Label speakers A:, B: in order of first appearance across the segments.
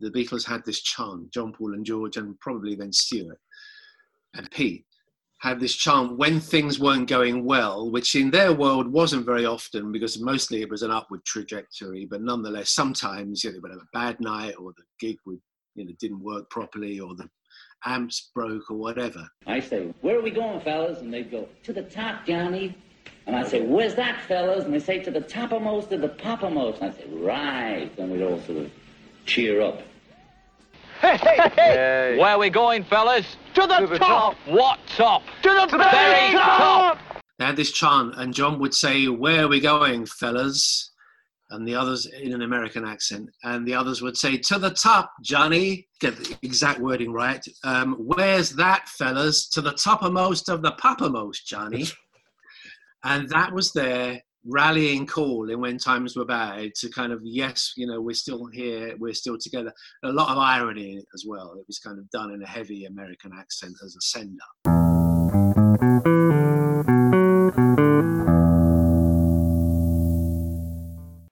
A: the Beatles had this chant, John, Paul, and George, and probably then Stuart and Pete had this chant when things weren't going well, which in their world wasn't very often because mostly it was an upward trajectory. But nonetheless, sometimes you know, they would have a bad night or the gig would, you know, didn't work properly or the amps broke or whatever.
B: I say, where are we going, fellas? And they'd go, to the top, Johnny. And I say, where's that, fellas? And they say, to the toppermost of the poppermost. And I say, right. And we'd all sort of cheer up.
C: Hey, hey, hey! Where are we going, fellas?
D: To the, to the top.
C: top. What top?
D: To the very top.
A: They had this chant, and John would say, Where are we going, fellas? And the others in an American accent, and the others would say, To the top, Johnny. Get the exact wording right. Um, Where's that, fellas? To the toppermost of the poppermost, Johnny. and that was their rallying call in when times were bad to kind of yes you know we're still here we're still together a lot of irony in it as well it was kind of done in a heavy american accent as a send up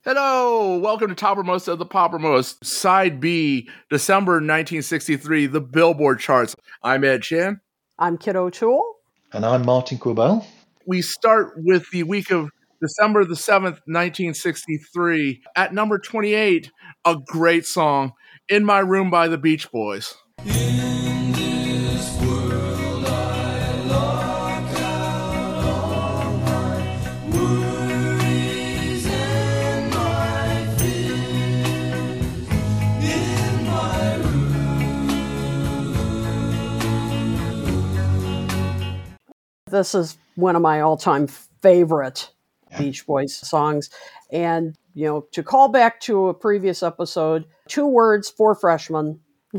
E: Hello, welcome to Toppermost of the Poppermost, Side B, December 1963, the Billboard charts. I'm Ed Chan.
F: I'm Kit O'Toole.
G: And I'm Martin Quibell.
E: We start with the week of December the 7th, 1963. At number 28, a great song, In My Room by the Beach Boys.
F: This is one of my all-time favorite Beach Boys songs. And, you know, to call back to a previous episode, two words Four Freshmen.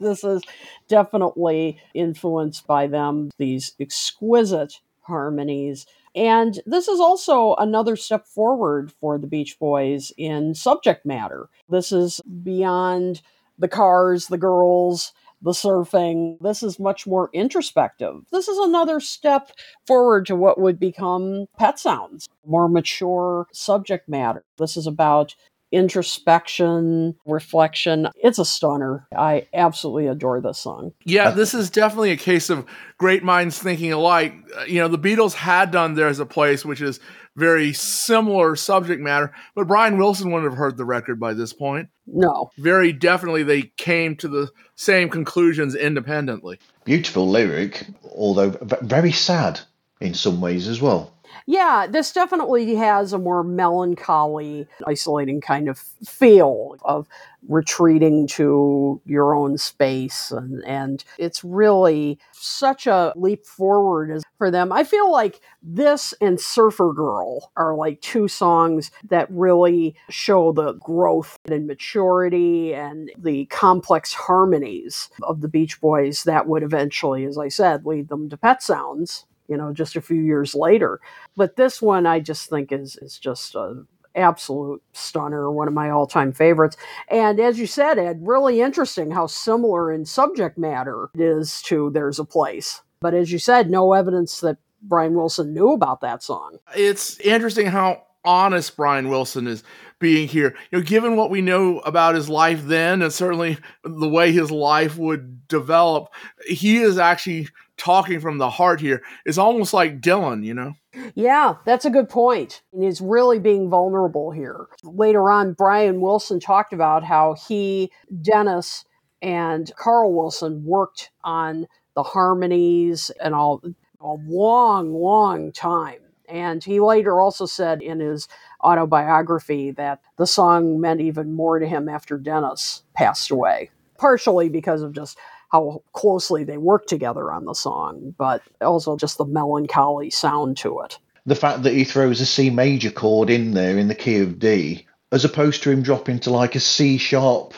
F: this is definitely influenced by them, these exquisite harmonies. And this is also another step forward for the Beach Boys in subject matter. This is beyond the cars, the girls, the surfing. This is much more introspective. This is another step forward to what would become Pet Sounds, more mature subject matter. This is about introspection, reflection. It's a stunner. I absolutely adore this song.
E: Yeah, this is definitely a case of great minds thinking alike. Uh, you know, the Beatles had done There's a Place, which is very similar subject matter, but Brian Wilson wouldn't have heard the record by this point.
F: No.
E: Very definitely they came to the same conclusions independently.
G: Beautiful lyric, although very sad in some ways as well.
F: Yeah, this definitely has a more melancholy, isolating kind of feel of retreating to your own space. And, and it's really such a leap forward for them. I feel like this and Surfer Girl are like two songs that really show the growth and maturity and the complex harmonies of the Beach Boys that would eventually, as I said, lead them to Pet Sounds you know, just a few years later. But this one I just think is is just a absolute stunner, one of my all-time favorites. And as you said, Ed, really interesting how similar in subject matter it is to There's a Place. But as you said, no evidence that Brian Wilson knew about that song.
E: It's interesting how honest Brian Wilson is being here. You know, given what we know about his life then, and certainly the way his life would develop, he is actually talking from the heart here is almost like Dylan, you know?
F: Yeah, that's a good point. He's really being vulnerable here. Later on, Brian Wilson talked about how he, Dennis, and Carl Wilson worked on the harmonies and all a long, long time. And he later also said in his autobiography that the song meant even more to him after Dennis passed away, partially because of just how closely they work together on the song, but also just the melancholy sound to it.
G: The fact that he throws a C major chord in there in the key of D, as opposed to him dropping to like a C sharp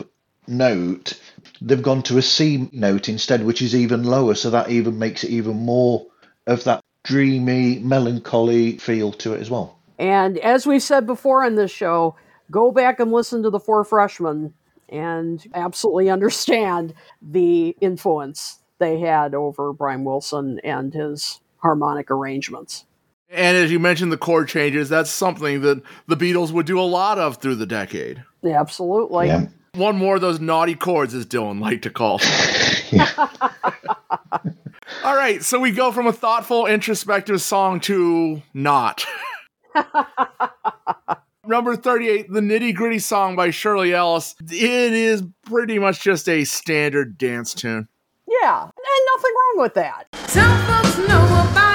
G: note, they've gone to a C note instead, which is even lower, so that even makes it even more of that dreamy, melancholy feel to it as well.
F: And as we said before in this show, go back and listen to the Four Freshmen and absolutely understand the influence they had over Brian Wilson and his harmonic arrangements.
E: And as you mentioned, the chord changes, that's something that the Beatles would do a lot of through the decade.
F: Yeah, absolutely. Yeah.
E: One more of those naughty chords, as Dylan liked to call. All right, so we go from a thoughtful, introspective song to not. Number 38, the nitty gritty song by Shirley Ellis. It is pretty much just a standard dance tune.
F: Yeah, and nothing wrong with that.
H: Some folks know about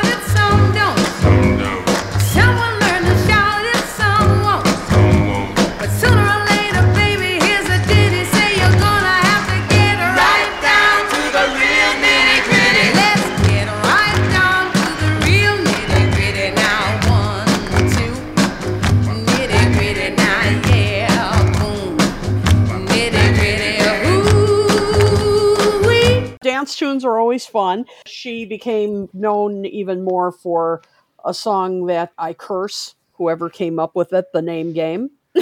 F: Dance tunes are always fun. She became known even more for a song that I curse whoever came up with it, the name game.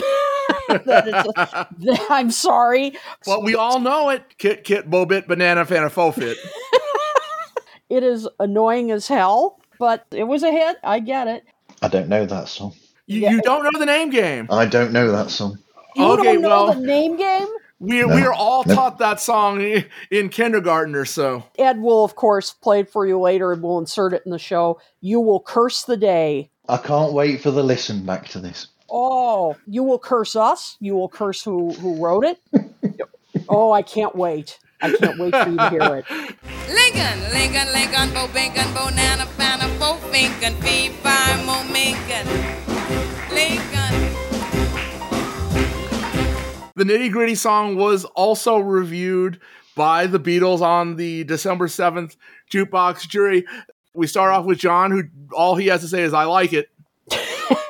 F: That it's a- that- I'm sorry.
E: Well, we all know it. Kit Kit Bobit Banana Fana Fofit.
F: It is annoying as hell, but it was a hit. I get it.
G: I don't know that song.
E: You,
F: Yeah.
E: you don't know the name game.
G: I don't know that song.
F: You
E: Okay,
F: don't know
E: well-
F: the name game?
E: We
G: No.
E: we are all
G: No.
E: taught that song in kindergarten or so.
F: Ed will, of course, play it for you later and we'll insert it in the show. You will curse the day.
G: I can't wait for the listen back to this.
F: Oh, you will curse us. You will curse who who wrote it. oh, I can't wait. I can't wait for you to hear it.
H: Lincoln, Lincoln, Lincoln, Bo Bacon, Bonana, Fana, Bo Finken, Fee, Fi, Mo Minkin. Lincoln.
E: The nitty gritty song was also reviewed by the Beatles on the December 7th jukebox jury. We start off with John, who all he has to say is, I like it.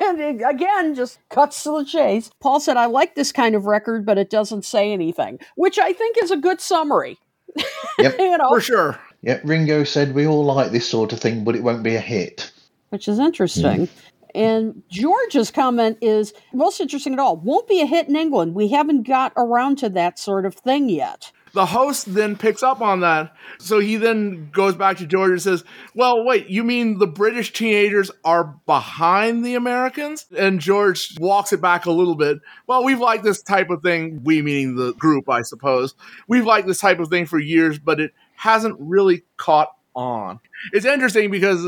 F: and it, again, just cuts to the chase. Paul said, I like this kind of record, but it doesn't say anything, which I think is a good summary.
G: Yep.
F: you know,
E: For sure.
G: Yeah, Ringo said we all like this sort of thing, but it won't be a hit.
F: which is interesting. Hmm. And George's comment is most interesting at all. Won't be a hit in England. We haven't got around to that sort of thing yet.
E: The host then picks up on that. So he then goes back to George and says, Well, wait, you mean the British teenagers are behind the Americans? And George walks it back a little bit. Well, we've liked this type of thing, we meaning the group, I suppose. We've liked this type of thing for years, but it hasn't really caught on. It's interesting because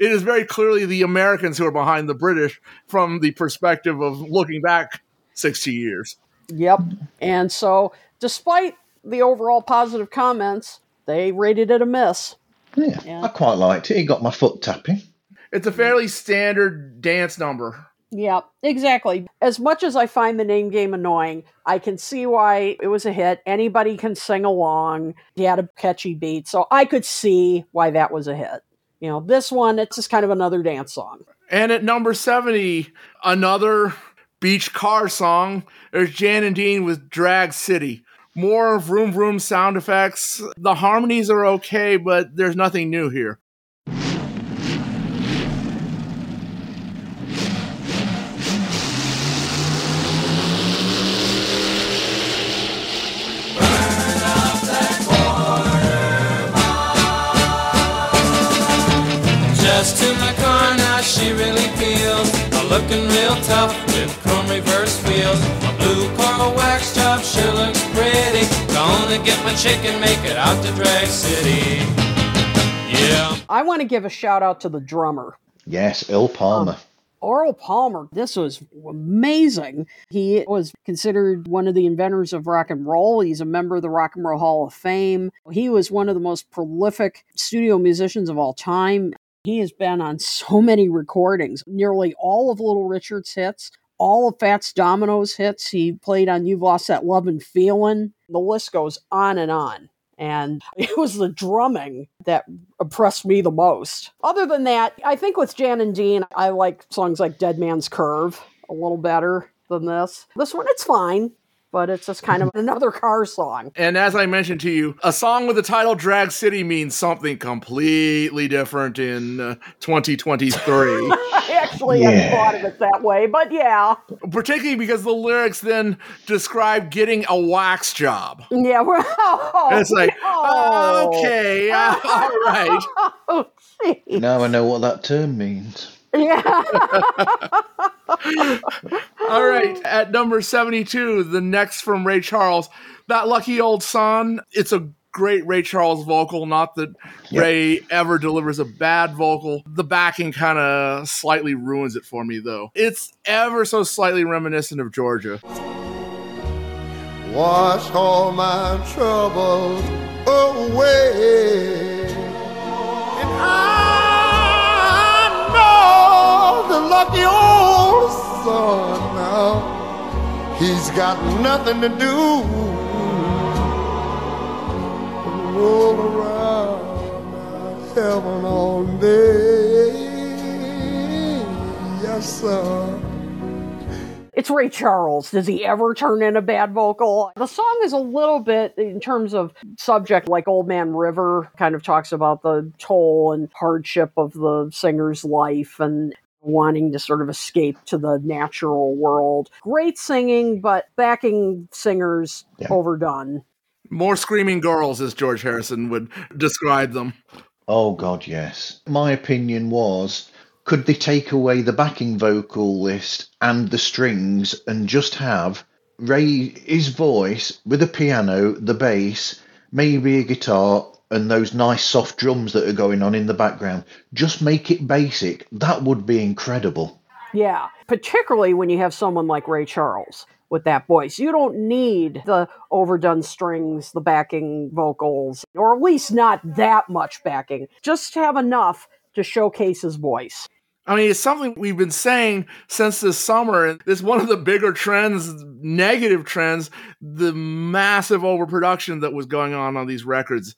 E: it is very clearly the Americans who are behind the British from the perspective of looking back 60 years.
F: Yep. And so, despite the overall positive comments, they rated it a miss.
G: Yeah,
F: Yeah.
G: I quite liked it. It got my foot tapping.
E: It's a fairly standard dance number.
F: Yeah, exactly. As much as I find the name game annoying, I can see why it was a hit. Anybody can sing along. He had a catchy beat, so I could see why that was a hit. You know, this one, it's just kind of another dance song.
E: And at number 70, another beach car song. There's Jan and Dean with Drag City. More vroom vroom sound effects. The harmonies are okay, but there's nothing new here.
I: Real tough with chrome reverse wheels. My blue coral wax job sure looks pretty. Gonna get my chicken, make it out to Drag City. Yeah.
F: I want to give a shout out to the drummer.
G: Yes, Earl Palmer.
F: Um, Earl Palmer, this was amazing. He was considered one of the inventors of rock and roll. He's a member of the Rock and Roll Hall of Fame. He was one of the most prolific studio musicians of all time. He has been on so many recordings, nearly all of Little Richard's hits, all of Fats Domino's hits. He played on You've Lost That Love and Feeling. The list goes on and on. And it was the drumming that impressed me the most. Other than that, I think with Jan and Dean, I like songs like Dead Man's Curve a little better than this. This one, it's fine, but it's just kind of another car song.
E: And as I mentioned to you, a song with the title Drag City means something completely different in uh, 2023.
F: I actually
G: Yeah.
F: hadn't thought of it that way, but yeah.
E: Particularly because the lyrics then describe getting a wax job.
F: Yeah, we're.
E: it's like,
F: oh,
E: okay, uh, all right.
F: Oh.
G: Now I know what that term means.
F: Yeah.
E: All right, at number 72, the next from Ray Charles, that lucky old Sun. It's a great Ray Charles vocal, not that
G: Yep.
E: Ray ever delivers a bad vocal. The backing kind of slightly ruins it for me, though. It's ever so slightly reminiscent of Georgia.
J: wash all my troubles away. And I know sun now, he's got nothing to do. Roll around heaven all day. Yes, sir.
F: It's Ray Charles. Does he ever turn in a bad vocal? The song is a little bit, in terms of subject, like Old Man River, kind of talks about the toll and hardship of the singer's life and wanting to sort of escape to the natural world. Great singing, but backing singers
G: Yeah.
F: overdone.
E: More screaming girls, as George Harrison would describe them.
G: Oh God, yes. My opinion was, could they take away the backing vocal list and the strings and just have Ray his voice with a piano, the bass, maybe a guitar, and those nice soft drums that are going on in the background? Just make it basic. That would be incredible.
F: Yeah, particularly when you have someone like Ray Charles with that voice. You don't need the overdone strings, the backing vocals, or at least not that much backing. Just have enough to showcase his voice.
E: I mean, it's something we've been saying since this summer, and it's one of the bigger trends, negative trends, the massive overproduction that was going on on these records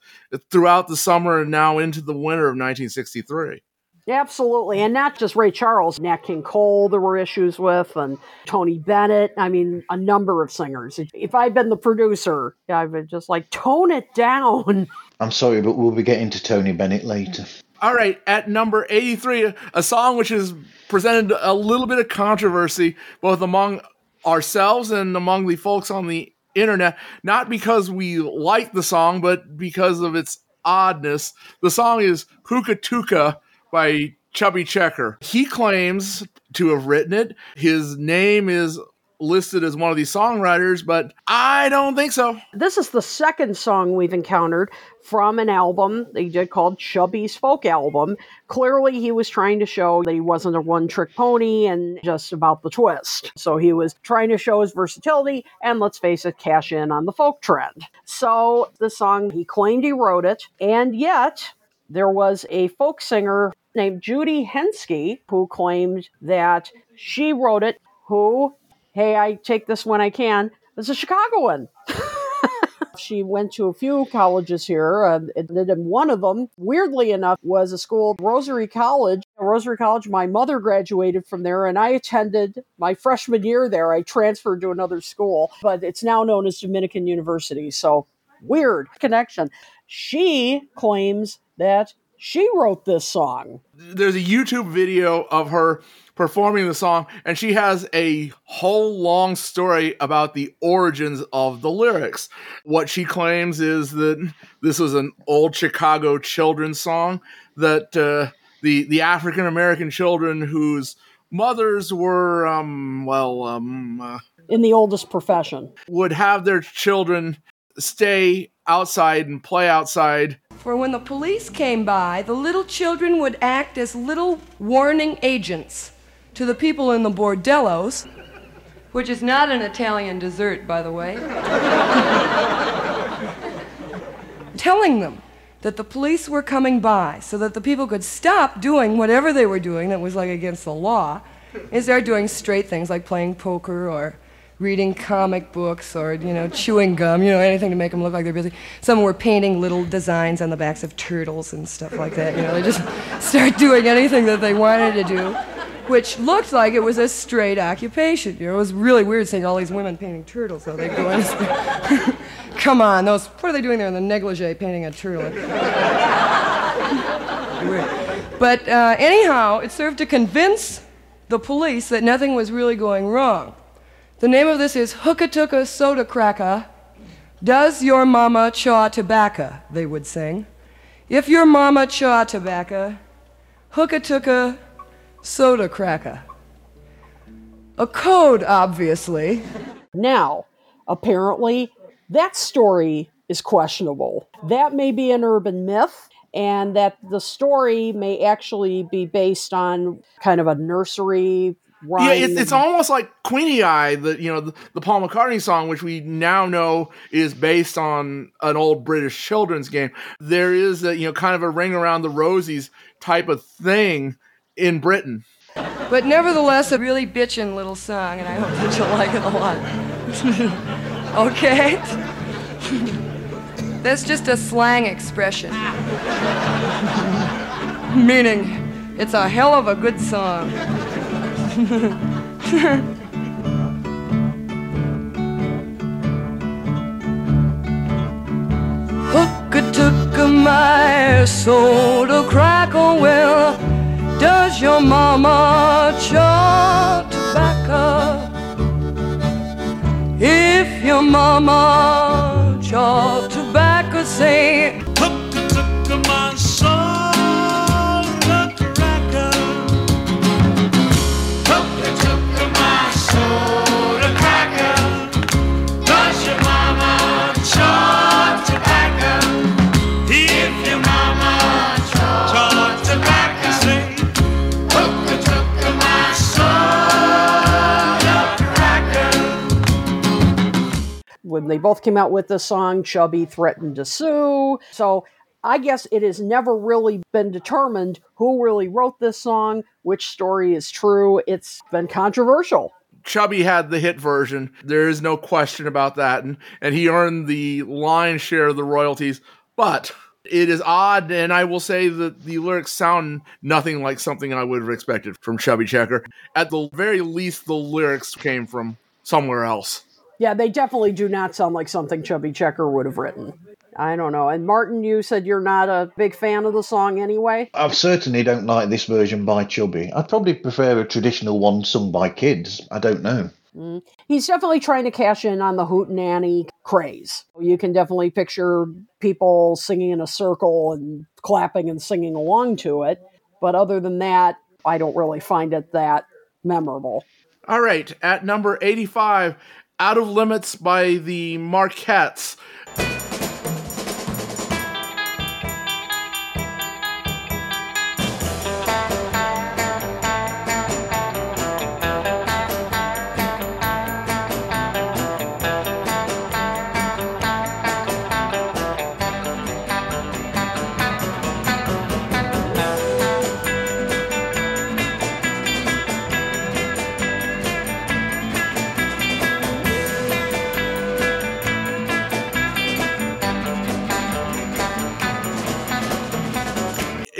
E: throughout the summer and now into the winter of 1963.
F: Absolutely. And not just Ray Charles, Nat King Cole, there were issues with, and Tony Bennett. I mean, a number of singers. If I'd been the producer, I'd been just like, tone it down.
G: I'm sorry, but we'll be getting to Tony Bennett later.
E: All right, at number 83, a song which has presented a little bit of controversy both among ourselves and among the folks on the internet, not because we like the song, but because of its oddness. The song is Hookah by Chubby Checker. He claims to have written it. His name is listed as one of these songwriters, but I don't think so.
F: This is the second song we've encountered from an album they did called Chubby's Folk Album. Clearly, he was trying to show that he wasn't a one trick pony and just about the twist. So he was trying to show his versatility and, let's face it, cash in on the folk trend. So the song, he claimed he wrote it, and yet there was a folk singer named Judy Henske who claimed that she wrote it, who, hey, I take this when I can, is a Chicagoan. She went to a few colleges here, uh, and one of them, weirdly enough, was a school, Rosary College. Rosary College, my mother graduated from there, and I attended my freshman year there. I transferred to another school, but it's now known as Dominican University. So, weird connection. She claims that she wrote this song.
E: there's a YouTube video of her performing the song, and she has a whole long story about the origins of the lyrics. What she claims is that this was an old Chicago children's song that uh, the the African American children whose mothers were um well um uh,
F: In the oldest profession.
E: would have their children stay outside and play outside
K: For when the police came by, the little children would act as little warning agents to the people in the bordellos, which is not an Italian dessert, by the way, telling them that the police were coming by so that the people could stop doing whatever they were doing that was like against the law and start doing straight things like playing poker or reading comic books or you know chewing gum you know anything to make them look like they're busy. Some were painting little designs on the backs of turtles and stuff like that you know they just start doing anything that they wanted to do which looked like it was a straight occupation you know it was really weird seeing all these women painting turtles though they go in come on those what are they doing there in the negligee painting a turtle. But uh, anyhow, it served to convince the police that nothing was really going wrong. The name of this is Hookatuka Soda Cracker. Does your mama chaw tobacco? They would sing. If your mama chaw tobacco, Hookatuka soda cracker. A code, obviously.
F: Now, apparently, that story is questionable. That may be an urban myth, and that the story may actually be based on kind of a nursery rhyme.
E: Yeah, it's, it's almost like Queenie Eye, the you know the, the Paul McCartney song, which we now know is based on an old British children's game. There is a you know kind of a ring around the rosies type of thing in Britain.
K: But nevertheless, a really bitchin' little song, and I hope that you'll like it a lot. okay? That's just a slang expression. Meaning, it's a hell of a good song. Hook a took a my soda cracker well. Does your mama chaw tobacco? If your mama chaw tobacco, say Hook a took my soda
F: when they both came out with the song, Chubby threatened to sue. So I guess it has never really been determined who really wrote this song, which story is true. It's been controversial.
E: Chubby had the hit version. There is no question about that, and and he earned the lion's share of the royalties. But it is odd, and I will say that the lyrics sound nothing like something I would have expected from Chubby Checker. At the very least, the lyrics came from somewhere else.
F: Yeah, they definitely do not sound like something Chubby Checker would have written. I don't know. And Martin, you said you're not a big fan of the song anyway.
G: I certainly don't like this version by Chubby. I'd probably prefer a traditional one sung by kids. I don't know.
F: Mm. He's definitely trying to cash in on the hootenanny craze. You can definitely picture people singing in a circle and clapping and singing along to it. But other than that, I don't really find it that memorable.
E: All right, at number 85, Out of Limits by the Marketts.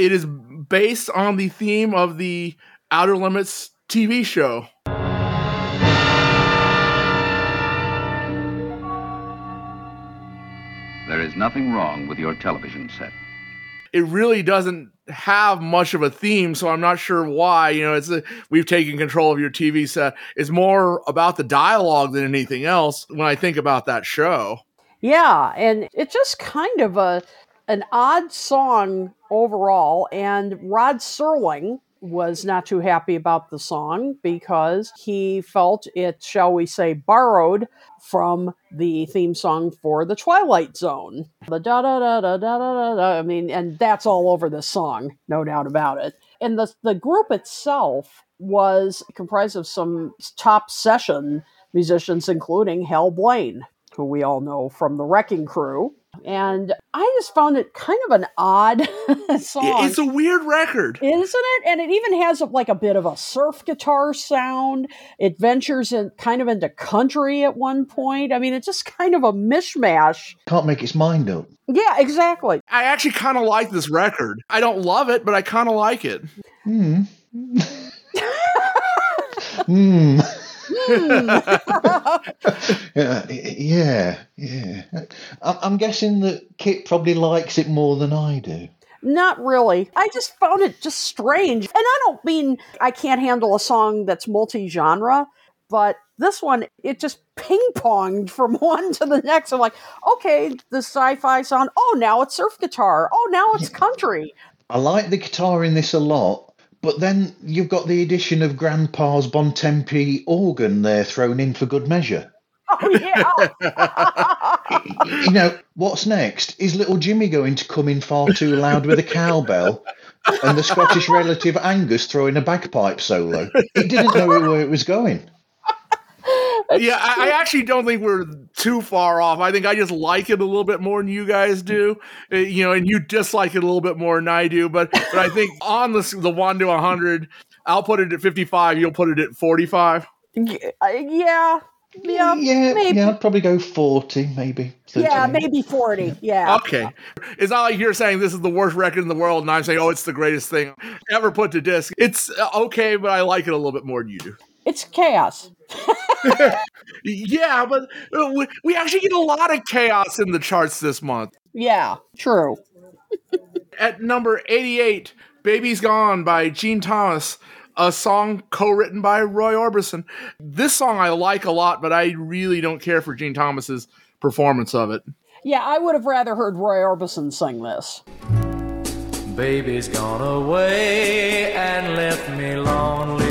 E: It is based on the theme of the Outer Limits TV show.
L: There is nothing wrong with your television set.
E: It really doesn't have much of a theme, so I'm not sure why. You know, it's a, we've taken control of your TV set. It's more about the dialogue than anything else when I think about that show.
F: Yeah, and it's just kind of a an odd song overall. And Rod Serling was not too happy about the song because he felt it, shall we say, borrowed from the theme song for the Twilight Zone. The da da da da da da da. I mean, and that's all over this song, no doubt about it. And the the group itself was comprised of some top session musicians, including Hal Blaine, who we all know from the Wrecking Crew. And I just found it kind of an odd song.
E: It's a weird record.
F: Isn't it? And it even has like a bit of a surf guitar sound. It ventures in kind of into country at one point. I mean, it's just kind of a mishmash.
G: Can't make its mind up.
F: Yeah, exactly.
E: I actually kind of like this record. I don't love it, but I kind of like it.
G: Hmm. Hmm. yeah, yeah, yeah. I'm guessing that Kit probably likes it more than I do.
F: Not really. I just found it just strange. And I don't mean I can't handle a song that's multi genre, but this one, it just ping ponged from one to the next. I'm like, okay, the sci fi sound. Oh, now it's surf guitar. Oh, now it's country.
G: I like the guitar in this a lot, But then you've got the addition of Grandpa's Bontempi organ there thrown in for good measure.
F: Oh yeah.
G: You know, what's next? Is little Jimmy going to come in far too loud with a cowbell and the Scottish relative Angus throwing a bagpipe solo? He didn't know where it was going.
E: Yeah, I, I actually don't think we're too far off. I think I just like it a little bit more than you guys do, Uh, you know, and you dislike it a little bit more than I do. But but I think on the the one to hundred, I'll put it at fifty five. You'll put it at forty five.
F: Uh, yeah. Yeah.
G: Yeah,
F: Maybe.
G: yeah, I'd probably go 40, maybe. 30.
F: Yeah, maybe 40. Yeah.
E: Okay, it's not like you're saying this is the worst record in the world, and I'm saying, oh, it's the greatest thing ever put to disc. It's uh, okay, but I like it a little bit more than you do.
F: It's chaos.
E: Yeah, but uh, we, we actually get a lot of chaos in the charts this month.
F: Yeah, true.
E: At number 88, Baby's Gone by Gene Thomas, a song co written by Roy Orbison. This song I like a lot, but I really don't care for Gene Thomas's performance of it.
F: Yeah, I would have rather heard Roy Orbison sing this.
I: Baby's gone away and left me lonely.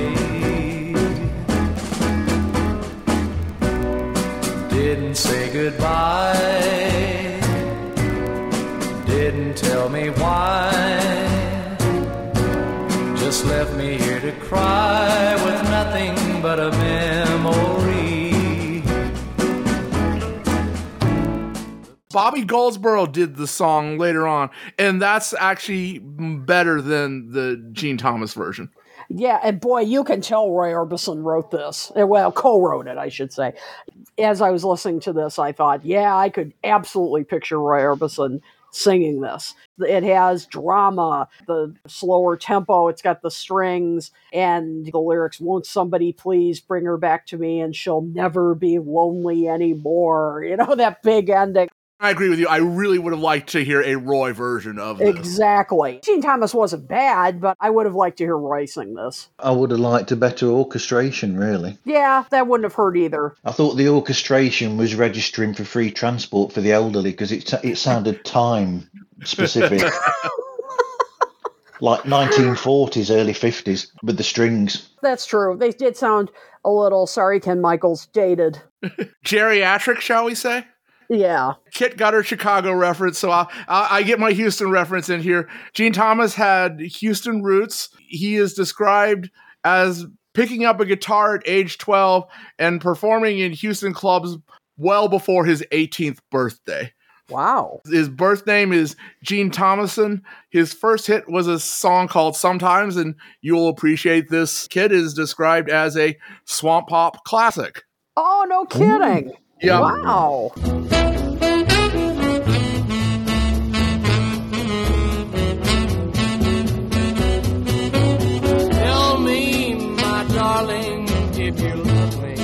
I: Didn't say goodbye. Didn't tell me why. Just left me here to cry with nothing but a memory.
E: Bobby Goldsboro did the song later on, and that's actually better than the Gene Thomas version.
F: Yeah, and boy, you can tell Roy Orbison wrote this. Uh, Well, co-wrote it, I should say. As I was listening to this, I thought, yeah, I could absolutely picture Roy Orbison singing this. It has drama, the slower tempo, it's got the strings, and the lyrics, won't somebody please bring her back to me and she'll never be lonely anymore. You know, that big ending.
E: I agree with you. I really would have liked to hear a Roy version of this.
F: Exactly. Gene Thomas wasn't bad, but I would have liked to hear Roy sing this.
G: I would have liked a better orchestration, really.
F: Yeah, that wouldn't have hurt either.
G: I thought the orchestration was registering for free transport for the elderly because it, it sounded time specific. like 1940s, early 50s with the strings.
F: That's true. They did sound a little, sorry, Ken Michaels, dated.
E: Geriatric, shall we say?
F: Yeah.
E: Kit got her Chicago reference, so I, I, I get my Houston reference in here. Gene Thomas had Houston roots. He is described as picking up a guitar at age 12 and performing in Houston clubs well before his 18th birthday.
F: Wow.
E: His birth name is Gene Thomason. His first hit was a song called Sometimes, and you will appreciate this. Kit is described as a swamp pop classic.
F: Oh, no kidding.
E: Yeah.
F: Wow.
I: Tell me, my darling, if you love me.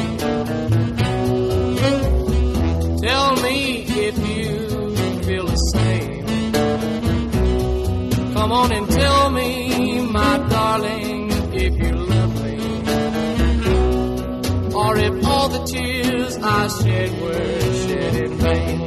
I: Tell me if you feel the same. Come on and tell me, my darling, if you love me. Or if all the tears I shed were shed in vain.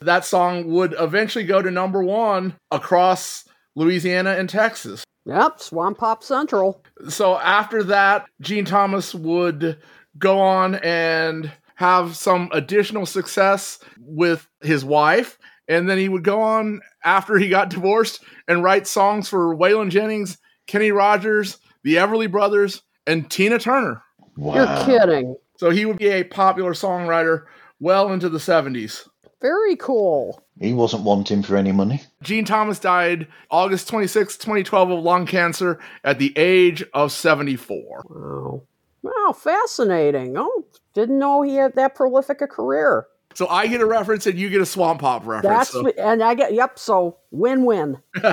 E: That song would eventually go to number one across Louisiana and Texas.
F: Yep, Swamp Pop Central.
E: So after that, Gene Thomas would go on and have some additional success with his wife. And then he would go on after he got divorced and write songs for Waylon Jennings, Kenny Rogers, the Everly Brothers, and Tina Turner.
F: You're kidding.
E: So he would be a popular songwriter well into the 70s.
F: Very cool.
G: He wasn't wanting for any money.
E: Gene Thomas died August 26, 2012 of lung cancer at the age of 74.
F: Wow. Wow, fascinating. Oh, didn't know he had that prolific a career.
E: So I get a reference and you get a Swamp Pop reference.
F: That's
E: So-
F: and I get yep, so win-win.
E: All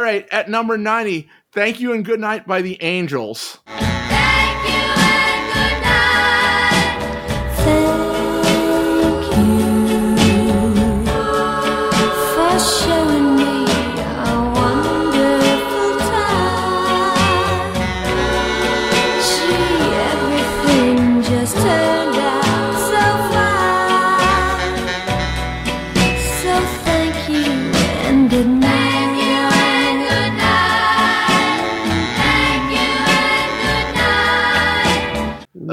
E: right, at number 90, Thank You and Good Night by the Angels.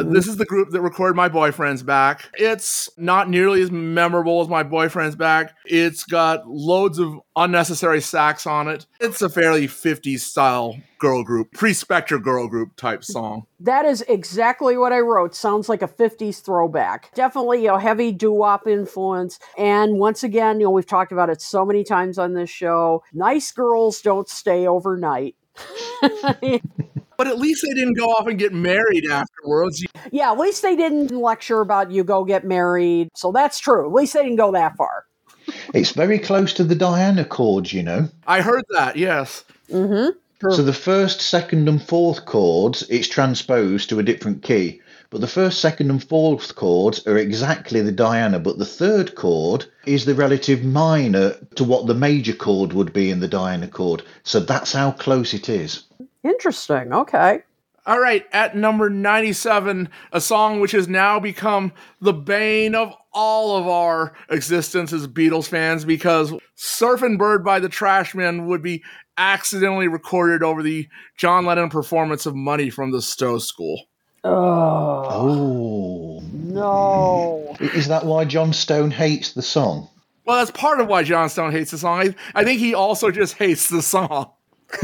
E: This is the group that recorded My Boyfriend's Back. It's not nearly as memorable as My Boyfriend's Back. It's got loads of unnecessary sax on it. It's a fairly 50s style girl group, pre Spector girl group type song.
F: That is exactly what I wrote. Sounds like a 50s throwback. Definitely a heavy doo wop influence. And once again, you know, we've talked about it so many times on this show. Nice girls don't stay overnight.
E: But at least they didn't go off and get married afterwards.
F: yeah, at least they didn't lecture about you go get married. So that's true. At least they didn't go that far.
G: It's very close to the Diana chords, you know.
E: I heard that, yes.
F: Mm-hmm.
G: So the first, second, and fourth chords, it's transposed to a different key. But the first, second, and fourth chords are exactly the Diana, but the third chord is the relative minor to what the major chord would be in the Diana chord. So that's how close it is.
F: Interesting. Okay.
E: All right, at number 97, a song which has now become the bane of all of our existence as Beatles fans because Surfing Bird by the Trashmen would be accidentally recorded over the John Lennon performance of Money from the Stowe School.
F: Oh,
G: Oh.
F: no.
G: Is that why John Stone hates the song?
E: Well, that's part of why John Stone hates the song. I, I think he also just hates the song.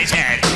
M: everybody's heard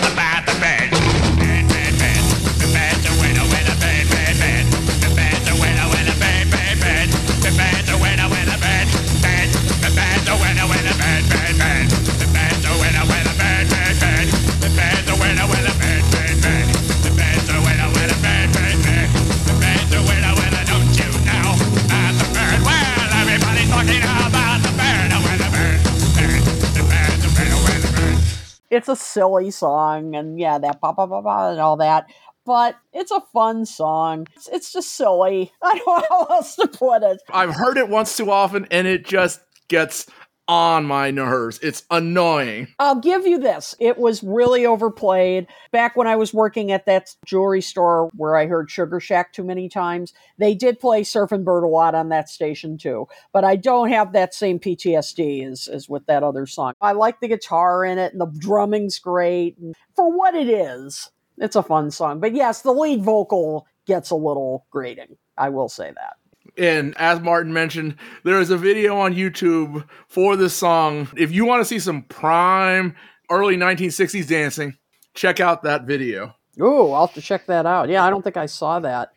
F: It's a silly song, and yeah, that ba ba ba ba and all that. But it's a fun song. It's, it's just silly. I don't know how else to put it.
E: I've heard it once too often and it just gets on my nerves. It's annoying.
F: I'll give you this. It was really overplayed. Back when I was working at that jewelry store where I heard Sugar Shack too many times, they did play Surfing Bird a lot on that station too. But I don't have that same PTSD as, as with that other song. I like the guitar in it and the drumming's great. And for what it is, it's a fun song. But yes, the lead vocal gets a little grating. I will say that.
E: And as Martin mentioned, there is a video on YouTube for this song. If you want to see some prime early 1960s dancing, check out that video.
F: Oh, I'll have to check that out. Yeah, I don't think I saw that.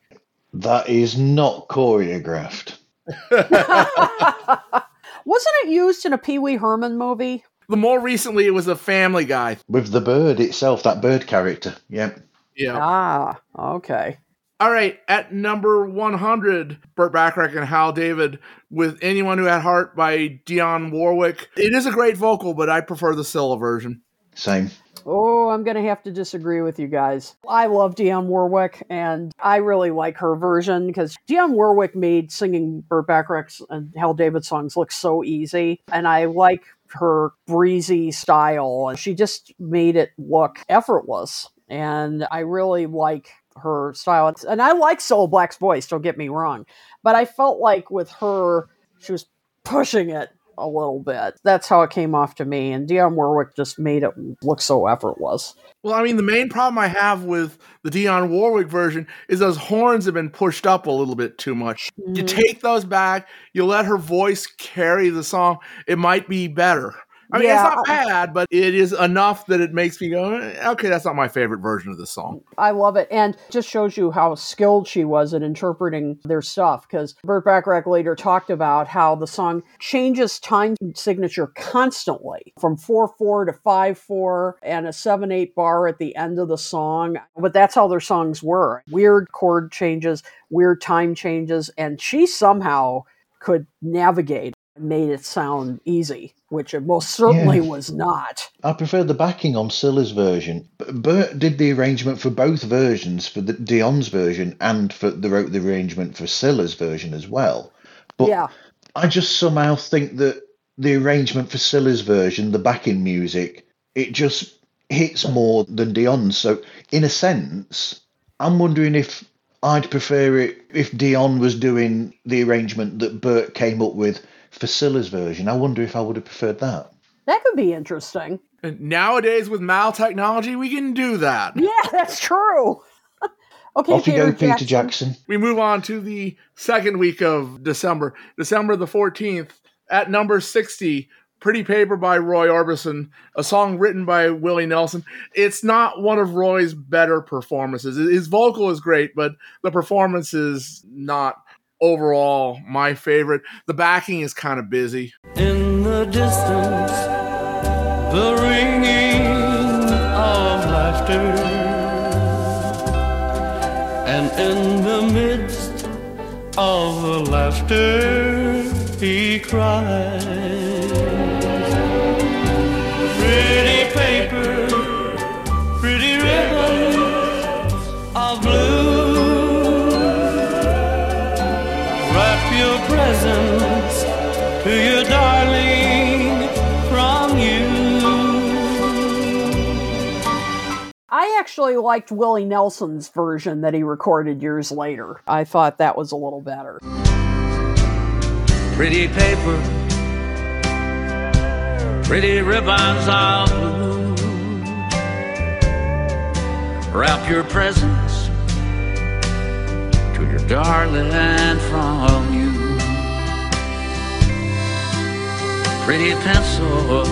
G: That is not choreographed.
F: Wasn't it used in a Pee Wee Herman movie?
E: The more recently, it was a Family Guy.
G: With the bird itself, that bird character. Yep.
E: Yeah.
F: Ah, okay.
E: All right, at number 100, Burt Bacharach and Hal David with Anyone Who Had Heart by Dionne Warwick. It is a great vocal, but I prefer the Cilla version.
G: Same.
F: Oh, I'm going to have to disagree with you guys. I love Dionne Warwick, and I really like her version because Dionne Warwick made singing Burt Bacharach's and Hal David songs look so easy, and I like her breezy style, and she just made it look effortless. And I really like her style. And I like Cilla Black's voice, don't get me wrong. But I felt like with her, she was pushing it a little bit. That's how it came off to me. And Dionne Warwick just made it look so effortless.
E: Well, I mean, the main problem I have with the Dionne Warwick version is those horns have been pushed up a little bit too much. You
F: Mhm.
E: take those back, you let her voice carry the song, it might be better. I mean,
F: Yeah,
E: it's not bad, but it is enough that it makes me go, "Eh, okay, that's not my favorite version of this song.
F: I love it. And just shows you how skilled she was at interpreting their stuff. Because Burt Bacharach later talked about how the song changes time signature constantly from 4 4 to 5 4 and a 7 8 bar at the end of the song. But that's how their songs were weird chord changes, weird time changes. And she somehow could navigate made it sound easy, which it most certainly
G: Yeah.
F: was not.
G: I prefer the backing on Cilla's version. Burt did the arrangement for both versions, for the Dionne's version and for the wrote the arrangement for Cilla's version as well. But
F: yeah.
G: I just somehow think that the arrangement for Cilla's version, the backing music, it just hits more than Dionne's. So in a sense, I'm wondering if I'd prefer it if Dion was doing the arrangement that Burt came up with for Cilla's version. I wonder if I would have preferred that.
F: That could be interesting.
E: And nowadays, with mal technology, we can do that.
F: Yeah, that's true. okay,
G: Off you
F: Peter
G: go, Peter
F: Jackson.
G: Jackson.
E: We move on to the second week of December, December the 14th, at number 60. Pretty Paper by Roy Orbison, a song written by Willie Nelson. It's not one of Roy's better performances. His vocal is great, but the performance is not overall my favorite. The backing is kind of busy.
I: In the distance, the ringing of laughter, and in the midst of the laughter, he cries. Pretty
F: Actually liked Willie Nelson's version that he recorded years later. I thought that was a little better.
B: Pretty paper, pretty ribbons of blue. Wrap your presents to your darling from you. Pretty pencils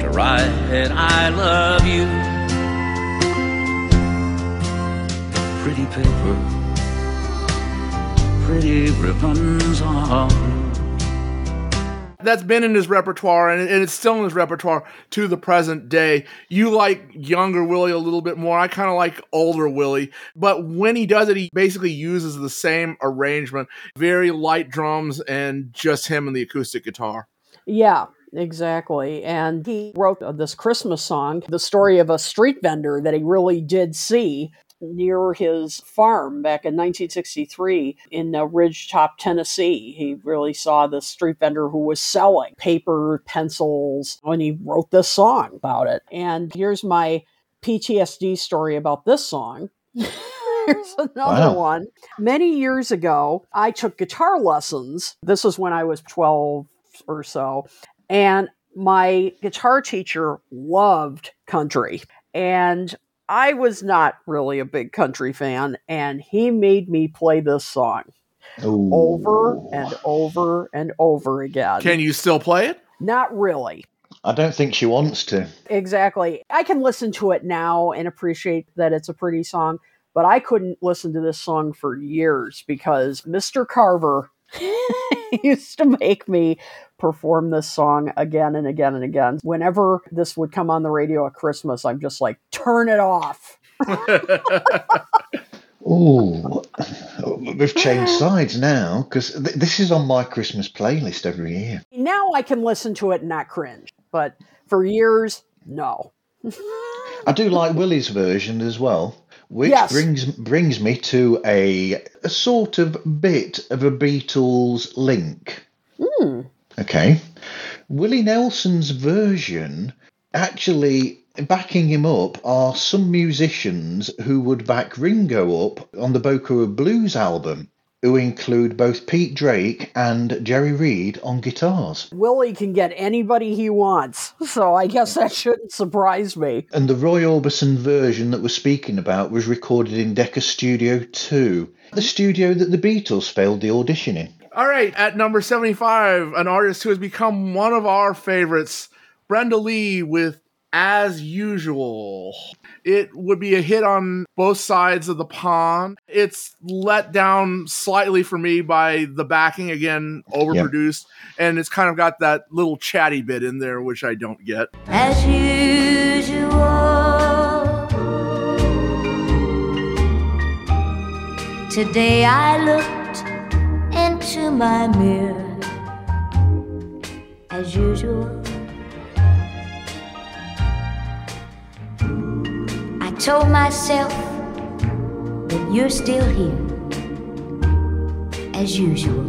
B: to write I love you. Pretty paper pretty ribbons of
E: That's been in his repertoire, and and it's still in his repertoire to the present day. You like younger Willie a little bit more. I kind of like older Willie, but when he does it, he basically uses the same arrangement very light drums and just him and the acoustic guitar.
F: Yeah, exactly. And he wrote uh, this Christmas song, the story of a street vendor that he really did see near his farm back in 1963 in uh, Ridgetop, Tennessee. He really saw the street vendor who was selling paper, pencils, and he wrote this song about it. And here's my PTSD story about this song. Here's another
G: Wow.
F: one. Many years ago, I took guitar lessons. This was when I was 12 or so. And my guitar teacher loved country. And I was not really a big country fan. And he made me play this song over and over and over again.
E: Can you still play it?
F: Not really.
G: I don't think she wants to.
F: Exactly. I can listen to it now and appreciate that it's a pretty song, but I couldn't listen to this song for years because Mr. Carver used to make me perform this song again and again and again. Whenever this would come on the radio at Christmas, I'm just like, turn it off.
G: Ooh, we've changed sides now because th- this is on my Christmas playlist every year.
F: Now I can listen to it and not cringe, but for years, no.
G: I do like Willie's version as well, which
F: Yes.
G: brings brings me to a a sort of bit of a Beatles link.
F: Hmm.
G: Okay, Willie Nelson's version actually backing him up are some musicians who would back Ringo up on the Beaucoups of Blues album, who include both Pete Drake and Jerry Reed on guitars.
F: Willie can get anybody he wants, so I guess that shouldn't surprise me.
G: And the Roy Orbison version that we're speaking about was recorded in Decca Studio 2, the studio that the Beatles failed the audition in.
E: All right, at number 75, an artist who has become one of our favorites, Brenda Lee with As Usual. It would be a hit on both sides of the pond. It's let down slightly for me by the backing, again, overproduced, and it's kind of got that little chatty bit in there, which I don't get.
H: As usual, today I looked into my mirror. As usual, I told myself that you're still here. As usual.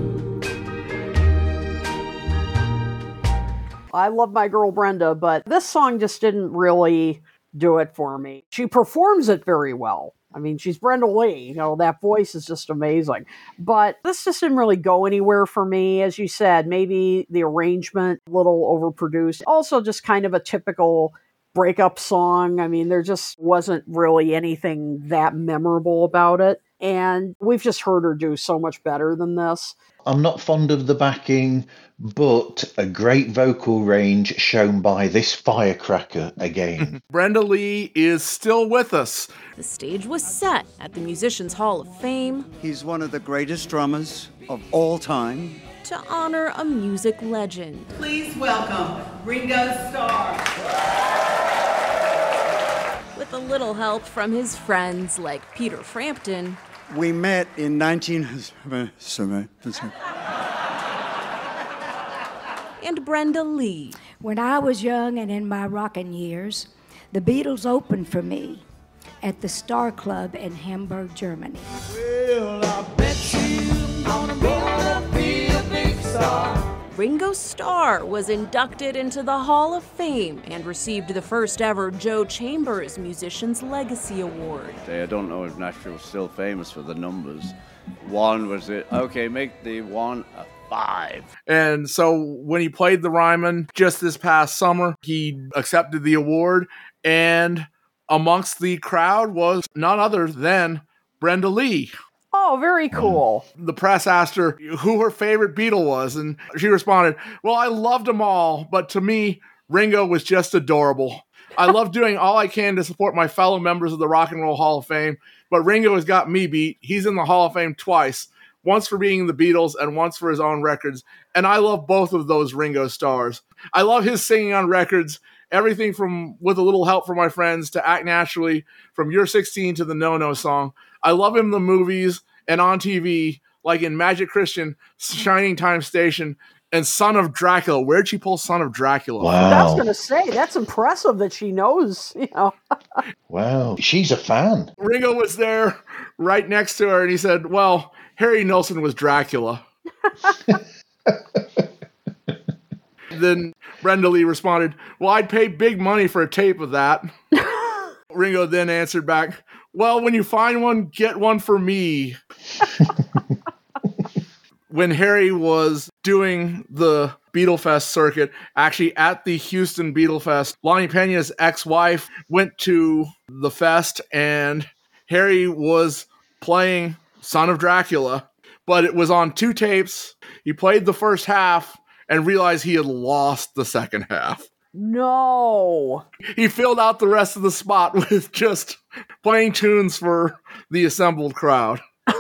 F: I love my girl Brenda, but this song just didn't really do it for me. She performs it very well, I mean, she's Brenda Lee. You know, that voice is just amazing. But this just didn't really go anywhere for me. As you said, maybe the arrangement a little overproduced. Also, just kind of a typical breakup song. I mean, there just wasn't really anything that memorable about it. And we've just heard her do so much better than this.
G: I'm not fond of the backing, but a great vocal range shown by this firecracker again.
E: Brenda Lee is still with us.
N: The stage was set at the Musicians Hall of Fame
O: He's one of the greatest drummers of all time.
N: to honor a music legend.
P: Please welcome Ringo Starr.
N: With a little help from his friends like Peter Frampton
O: We met in 19.
N: and Brenda Lee.
Q: When I was young and in my rocking years, the Beatles opened for me at the Star Club in Hamburg, Germany.
J: Well, star.
N: Ringo Starr was inducted into the Hall of Fame and received the first ever Joe Chambers Musician's Legacy Award.
R: I don't know if Nashville's still famous for the numbers. One was it. Okay, make the one a five.
E: And so when he played the Ryman just this past summer, he accepted the award. And amongst the crowd was none other than Brenda Lee.
F: Oh, very mm. cool.
E: The press asked her who her favorite Beatle was, and she responded, Well, I loved them all, but to me, Ringo was just adorable. I love doing all I can to support my fellow members of the Rock and Roll Hall of Fame, but Ringo has got me beat. He's in the Hall of Fame twice, once for being in the Beatles and once for his own records, and I love both of those Ringo stars. I love his singing on records, everything from With a Little Help from My Friends to Act Naturally, from You're 16 to the No No song. I love him in the movies and on TV, like in Magic Christian, Shining Time Station, and Son of Dracula. Where'd she pull Son of Dracula? from?
F: I was going to say, that's impressive that she knows, you know.
G: Wow, she's a fan.
E: Ringo was there right next to her, and he said, Well, Harry Nilsson was Dracula. then Brenda Lee responded, Well, I'd pay big money for a tape of that. Ringo then answered back, Well, when you find one, get one for me. when Harry was doing the Beatlefest circuit, actually at the Houston Beatlefest, Lonnie Pena's ex wife went to the fest and Harry was playing Son of Dracula, but it was on two tapes. He played the first half and realized he had lost the second half.
F: No.
E: He filled out the rest of the spot with just playing tunes for the assembled crowd.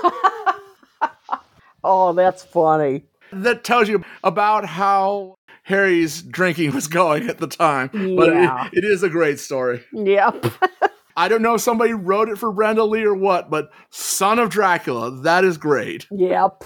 F: Oh, that's funny.
E: That tells you about how Harry's drinking was going at the time. But
F: Yeah.
E: it, it is a great story.
F: Yep.
E: I don't know if somebody wrote it for Brenda Lee or what, but Son of Dracula, that is great.
F: Yep.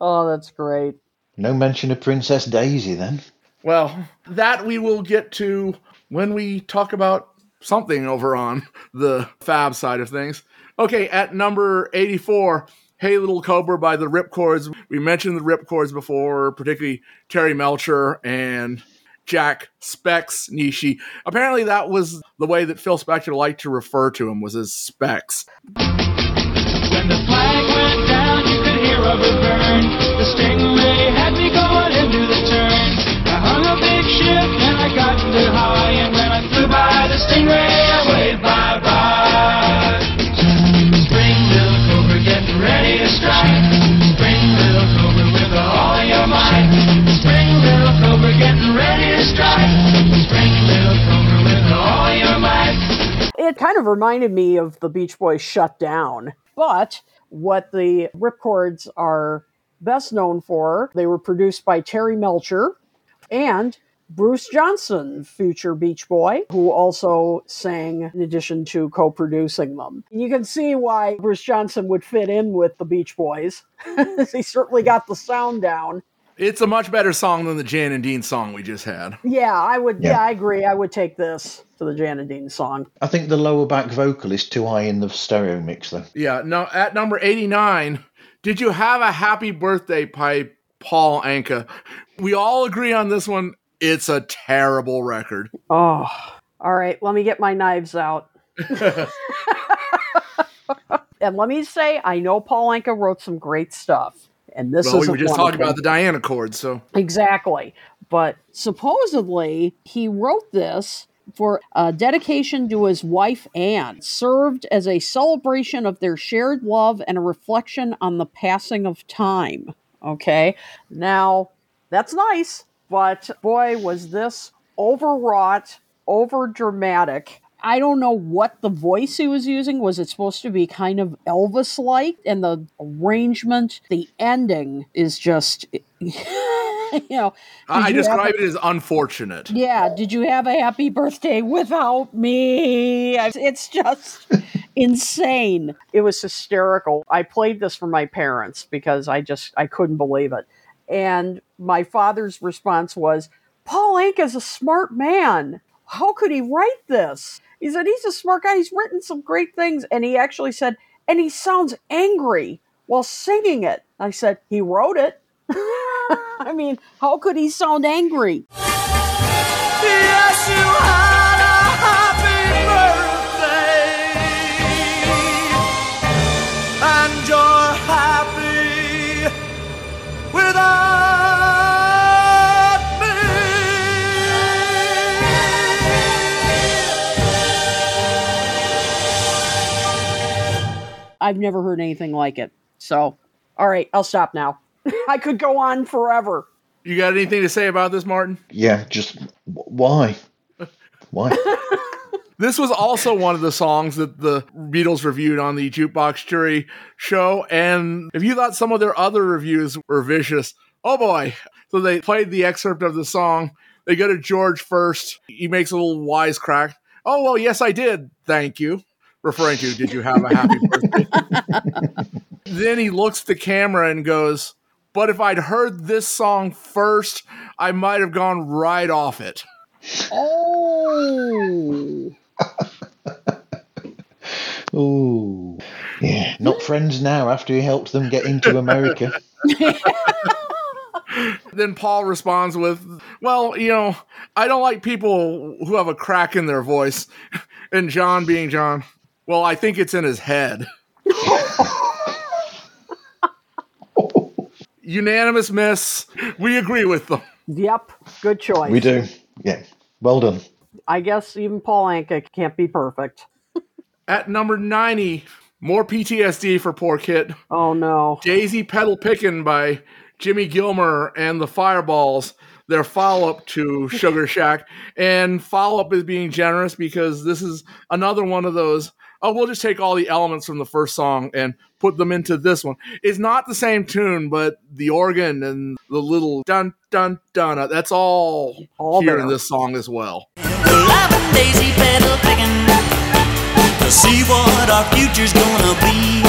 F: oh, that's great.
G: No mention of Princess Daisy then.
E: Well, that we will get to when we talk about something over on the Fab side of things. Okay, at number 84, Hey Little Cobra by the Rip Chords. We mentioned the Rip Chords before, particularly Terry Melcher and Jack Specs Nitzsche. Apparently, that was the way that Phil Spector liked to refer to him was as Specs.
I: When the flag went down, you could hear burn. The stingray had me going into the ship and I got to high, and when I flew by the stingray, I waved bye bye. Spring little cobra, getting ready to strike. Spring little cobra with all your might. Spring little cobra, getting ready to strike. Spring little cobra with all your might.
F: It kind of reminded me of the Beach Boys shut down. But what the Rip Chords are best known for, they were produced by Terry Melcher and Bruce Johnston, future Beach Boy, who also sang in addition to co producing them. You can see why Bruce Johnston would fit in with the Beach Boys. he certainly got the sound down.
E: It's a much better song than the Jan and Dean song we just had.
F: Yeah, I would. Yeah,
G: Yeah.
F: I agree. I would take this to the Jan and Dean song.
G: I think the lower back vocal is too high in the stereo mix though.
E: Yeah, no, at number 89, Did You Have a Happy Birthday by Paul Anka? We all agree on this one. It's a terrible record.
F: Oh, all right. Let me get my knives out. And let me say, I know Paul Anka wrote some great stuff. And this
E: well,
F: is
E: we were just talking about the Diana chords, so
F: Exactly. But supposedly he wrote this for a dedication to his wife Anne, served as a celebration of their shared love and a reflection on the passing of time. Okay. Now, that's nice, but boy, was this overwrought, over dramatic. I don't know what the voice he was using. Was it supposed to be kind of Elvis like? And the arrangement, the ending is just, you know.
E: I, I
F: did you have
E: describe
F: a-
E: it as unfortunate.
F: yeah, did you have a happy birthday without me? It's just insane. It was hysterical. I played this for my parents because I just I couldn't believe it. And my father's response was, "Paul Anka's a smart man. How could he write this?" He said he's a smart guy. He's written some great things and he actually said, "And he sounds angry while singing it." I said, "He wrote it." I mean, how could he sound angry?
J: Yes,
F: I've never heard anything like it. So, all right, I'll stop now. I could go on forever.
E: You got anything to say about this, Martin?
G: Yeah, just why? Why?
E: This was also one of the songs that the Beatles reviewed on the Jukebox Jury show. And if you thought some of their other reviews were vicious, oh boy. So they played the excerpt of the song. They go to George first. He makes a little wisecrack. Oh, well, yes, I did. Thank you. Referring to, did you have a happy birthday? then he looks at the camera and goes, but if I'd heard this song first, I might have gone right off it.
F: Oh.
G: Ooh. Yeah, not friends now after he helped them get into America.
E: then Paul responds with, Well, you know, I don't like people who have a crack in their voice. And John being John, well, I think it's in his head. Unanimous miss. We agree with them.
F: Yep, good choice.
G: We do. Yeah. Well done.
F: I guess even Paul Anka can't be perfect.
E: At number 90, more PTSD for poor Kit.
F: Oh no.
E: Daisy Petal Pickin' by Jimmy Gilmer and the Fireballs. Their follow up to Sugar Shack. And follow up is being generous because this is another one of those. Oh, we'll just take all the elements from the first song and put them into this one. It's not the same tune, but the organ and the little dun dun dun. uh, That's all,
F: All
E: here
F: there.
E: in this song as well.
J: Daisy petal picking to see what our future's gonna be.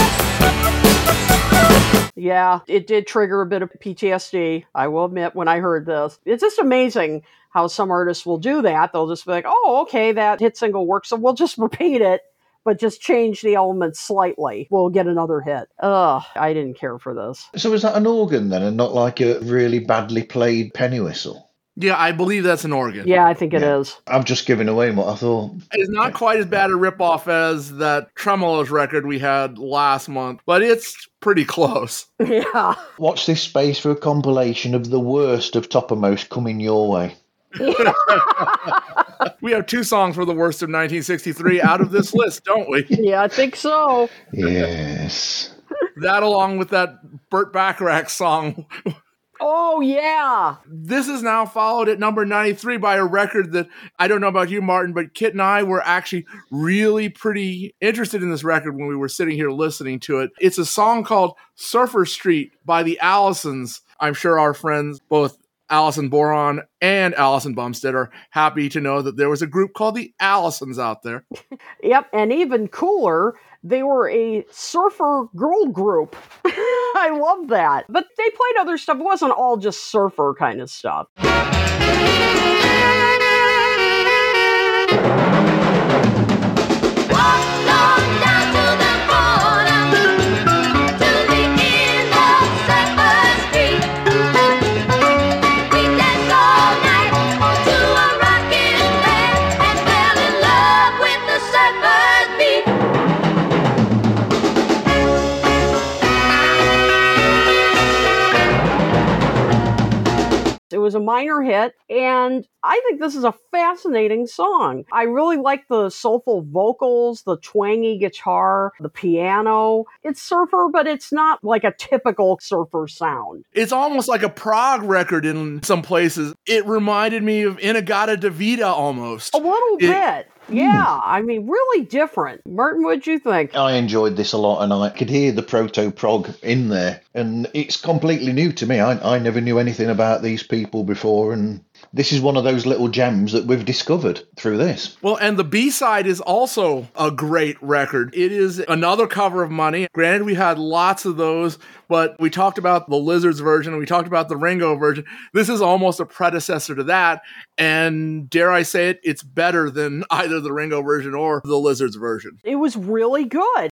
F: Yeah, it did trigger a bit of PTSD, I will admit, when I heard this. It's just amazing how some artists will do that. They'll just be like, oh, okay, that hit single works, so we'll just repeat it, but just change the elements slightly. We'll get another hit. Ugh, I didn't care for this.
G: So is that an organ then, and not like a really badly played penny whistle?
E: Yeah, I believe that's an organ.
F: Yeah, I think it is.
G: I'm just giving away what I thought.
E: It's not quite as bad a ripoff as that Tremeloes record we had last month, but it's pretty close.
F: Yeah.
G: Watch this space for a compilation of the worst of Toppermost coming your way.
E: we have two songs for the worst of 1963 out of this list, don't we?
F: Yeah, I think so.
G: Yes.
E: That along with that Burt Bacharach song.
F: Oh, yeah.
E: This is now followed at number 93 by a record that I don't know about you, Martin, but Kit and I were actually really pretty interested in this record when we were sitting here listening to it. It's a song called Surfer Street by the Allisons. I'm sure our friends, both Allison Boron and Allison Bumstead, are happy to know that there was a group called the Allisons out there.
F: Yep, and even cooler, they were a surfer girl group. I love that. But they played other stuff. It wasn't all just surfer kind of stuff. Was a minor hit, and I think this is a fascinating song. I really like the soulful vocals, the twangy guitar, the piano. It's surfer, but it's not like a typical surfer sound.
E: It's almost like a prog record in some places. It reminded me of In-A-Gadda-Da-Vida almost.
F: A little
E: It-
F: bit. Hmm. Yeah, I mean, really different. Martin, what'd you think?
G: I enjoyed this a lot, and I could hear the proto prog in there, and it's completely new to me. I, I never knew anything about these people before, and this is one of those little gems that we've discovered through this.
E: Well, and the B side is also a great record. It is another cover of Money. Granted, we had lots of those, but we talked about the Lizards version, we talked about the Ringo version. This is almost a predecessor to that. And dare I say it, it's better than either the Ringo version or the Lizards version.
F: It was really good.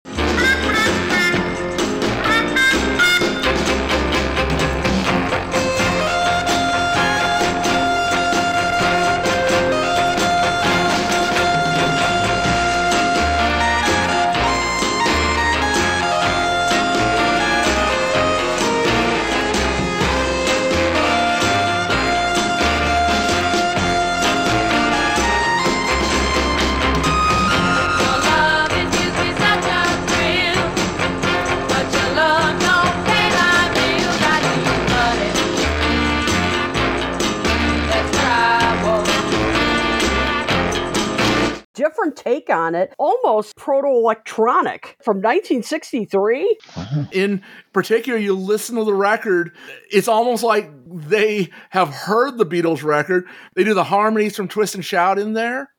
F: On it, almost proto electronic from 1963. Uh-huh.
E: In particular, you listen to the record, it's almost like they have heard the Beatles record. They do the harmonies from Twist and Shout in there.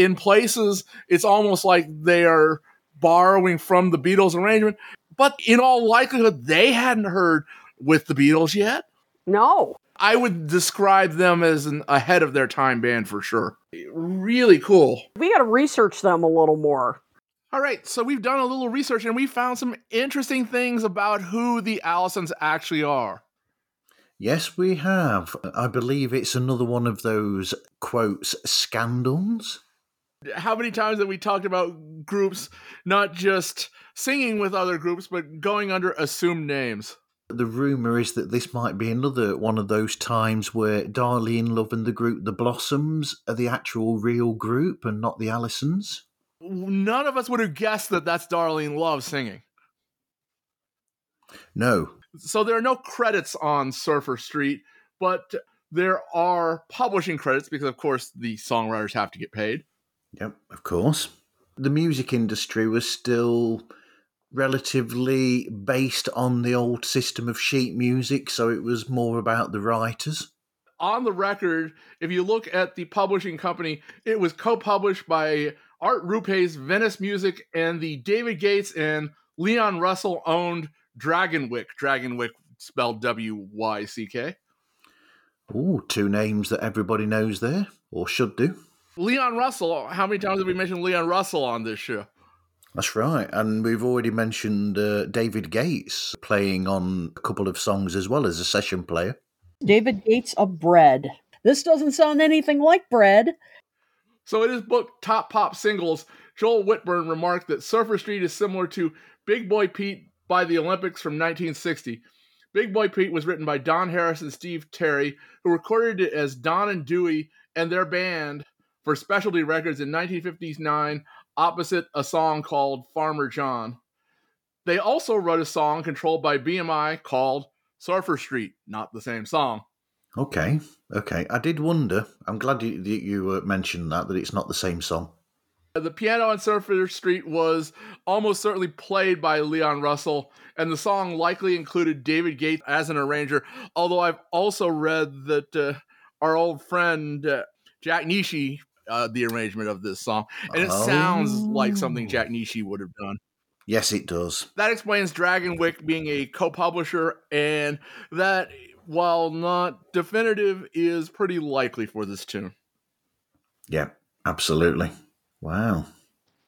E: In places it's almost like they are borrowing from the Beatles arrangement, but in all likelihood they hadn't heard with the Beatles yet.
F: No.
E: I would describe them as an ahead of their time band for sure. Really cool.
F: We got to research them a little more.
E: All right, so we've done a little research and we found some interesting things about who the Allisons actually are.
G: Yes, we have. I believe it's another one of those quotes scandals.
E: How many times have we talked about groups not just singing with other groups, but going under assumed names?
G: The rumour is that this might be another one of those times where Darlene Love and the group The Blossoms are the actual real group and not the Allisons.
E: None of us would have guessed that that's Darlene Love singing.
G: No.
E: So there are no credits on Surfer Street, but there are publishing credits because, of course, the songwriters have to get paid.
G: Yep, of course. The music industry was still relatively based on the old system of sheet music, so it was more about the writers.
E: On the record, if you look at the publishing company, it was co published by Art Rupe's Venice Music and the David Gates and Leon Russell owned Dragonwyck. Dragonwyck spelled W Y C K.
G: Ooh, two names that everybody knows there, or should do.
E: Leon Russell, how many times have we mentioned Leon Russell on this show?
G: That's right. And we've already mentioned uh, David Gates playing on a couple of songs as well as a session player.
F: David Gates of Bread. This doesn't sound anything like bread.
E: So in his book Top Pop Singles, Joel Whitburn remarked that Surfer Street is similar to Big Boy Pete by the Olympics from 1960. Big Boy Pete was written by Don Harris and Steve Terry, who recorded it as Don and Dewey and their band for Specialty Records in 1959 opposite a song called Farmer John. They also wrote a song controlled by BMI called Surfer Street, not the same song.
G: Okay, okay. I did wonder. I'm glad you, you uh, mentioned that, that it's not the same song.
E: The piano on Surfer Street was almost certainly played by Leon Russell, and the song likely included David Gates as an arranger. Although I've also read that uh, our old friend uh, Jack Nitzsche, uh, the arrangement of this song, and it sounds like something Jack Nitzsche would have done.
G: Yes, it does.
E: That explains Dragonwyck being a co-publisher, and that, while not definitive, is pretty likely for this tune.
G: Yeah, absolutely. Wow.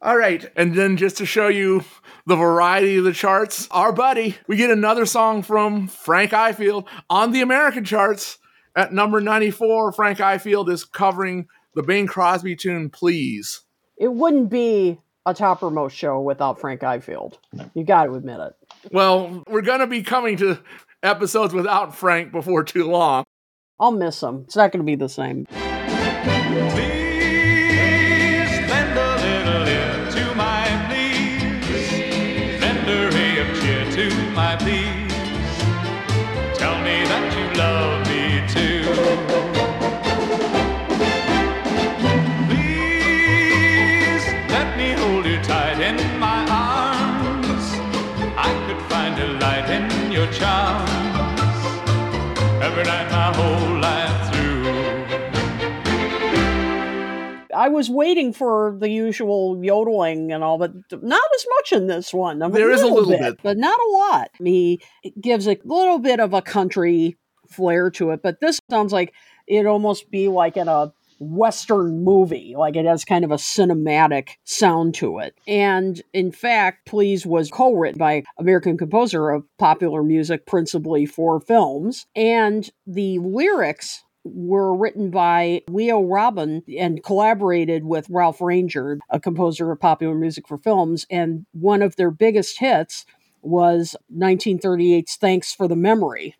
E: All right. And then just to show you the variety of the charts, our buddy, we get another song from Frank Ifield on the American charts at number 94. Frank Ifield is covering the Bing Crosby tune, Please.
F: It wouldn't be a toppermost show without Frank Ifield. You got to admit it.
E: Well, we're going to be coming to episodes without Frank before too long.
F: I'll miss him. It's not going to be the same.
I: I
F: was waiting for the usual yodeling and all, but not as much in this one.
E: There is a little bit.
F: but not a lot. He gives a little bit of a country flair to it, but this sounds like it almost be like in a Western movie. Like it has kind of a cinematic sound to it. And in fact, Please was co written by American composer of popular music, principally for films. And the lyrics were written by Leo Robin and collaborated with Ralph Rainger, a composer of popular music for films. And one of their biggest hits was 1938's Thanks for the Memory,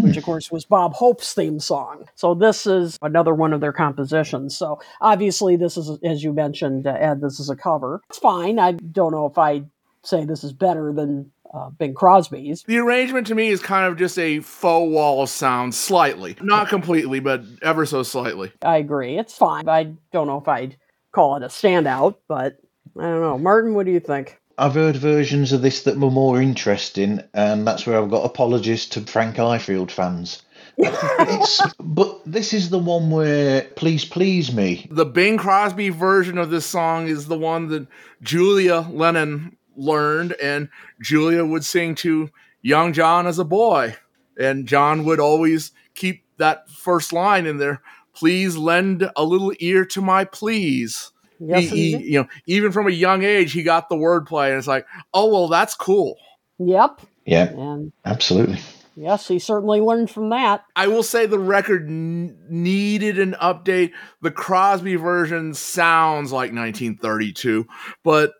F: which of course was Bob Hope's theme song. So this is another one of their compositions. So obviously, this is, as you mentioned, uh, Ed, this is a cover. It's fine. I don't know if I'd say this is better than uh, Bing Crosby's.
E: The arrangement to me is kind of just a faux wall sound, slightly. Not completely, but ever so slightly.
F: I agree. It's fine. I don't know if I'd call it a standout, but I don't know. Martin, what do you think?
G: I've heard versions of this that were more interesting, and that's where I've got apologies to Frank Ifield fans. it's, but this is the one where Please Please Me.
E: The Bing Crosby version of this song is the one that Julia Lennon learned, and Julia would sing to young John as a boy. And John would always keep that first line in there please lend a little ear to my please.
F: Yes,
E: he, he- you know, even from a young age, he got the wordplay, and it's like, oh well, that's cool.
F: Yep.
G: Yeah,
F: And
G: absolutely.
F: yes, he certainly learned from that.
E: I will say the record n- needed an update. The Crosby version sounds like 1932, but th-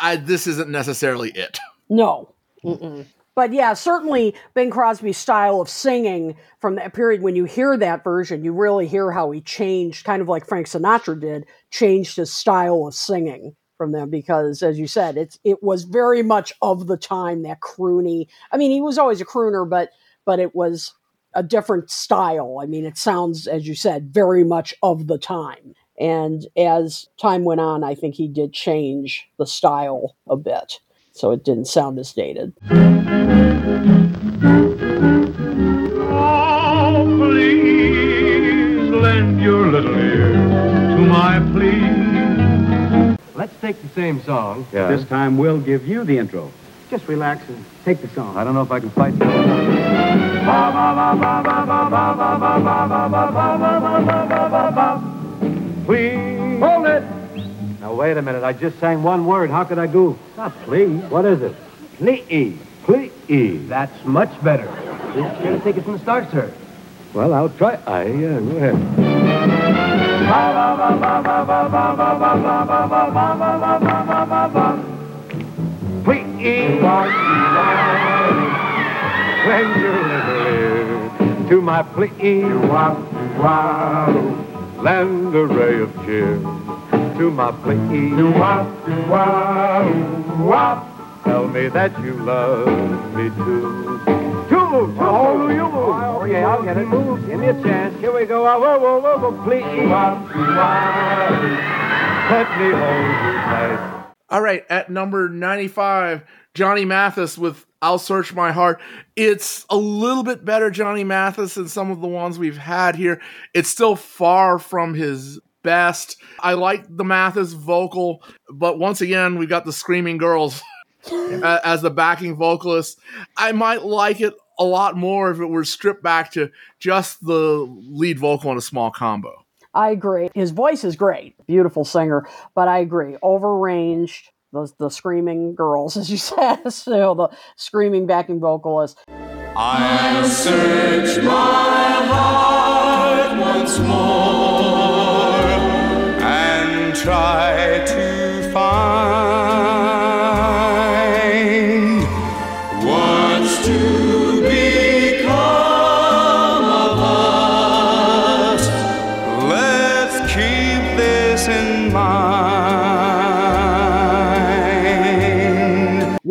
E: I, this isn't necessarily it.
F: No. Mm-mm. But yeah, certainly Bing Crosby's style of singing from that period, when you hear that version, you really hear how he changed, kind of like Frank Sinatra did, changed his style of singing from them because, as you said, it's it was very much of the time that croony. I mean, he was always a crooner, but but it was a different style. I mean, it sounds, as you said, very much of the time. And as time went on, I think he did change the style a bit. So it didn't sound as dated.
I: Oh, please lend your little ear to my plea.
S: Let's take the same song.
T: Yeah.
S: This time we'll give you the intro. Just relax and take the song.
T: I don't know if I can fight.
S: Please. Hold it. Now, wait a minute. I just sang one word. How could I goof? Not please. What is it? Please. Please. That's much better. You're going to take it from the start, sir. Well, I'll try. I, uh, go ahead. Please. Your little ear to my plea. Lend a ray of cheer to my plea. Tell me that you love me too. Two moves. Oh, oh you move. Oh, yeah, I'll get it. Move. Give me a chance. Here we go. Whoa, whoa, whoa, whoa, please. Let me hold you tight.
E: All right, at number 95, Johnny Mathis with I'll Search My Heart. It's a little bit better Johnny Mathis than some of the ones we've had here. It's still far from his best. I like the Mathis vocal, but once again, we've got the Screaming Girls as the backing vocalist. I might like it a lot more if it were stripped back to just the lead vocal and a small combo.
F: I agree. His voice is great, beautiful singer, but I agree. Overranged, the, the screaming girls, as you said, so the screaming backing vocalist.
I: I'll search my heart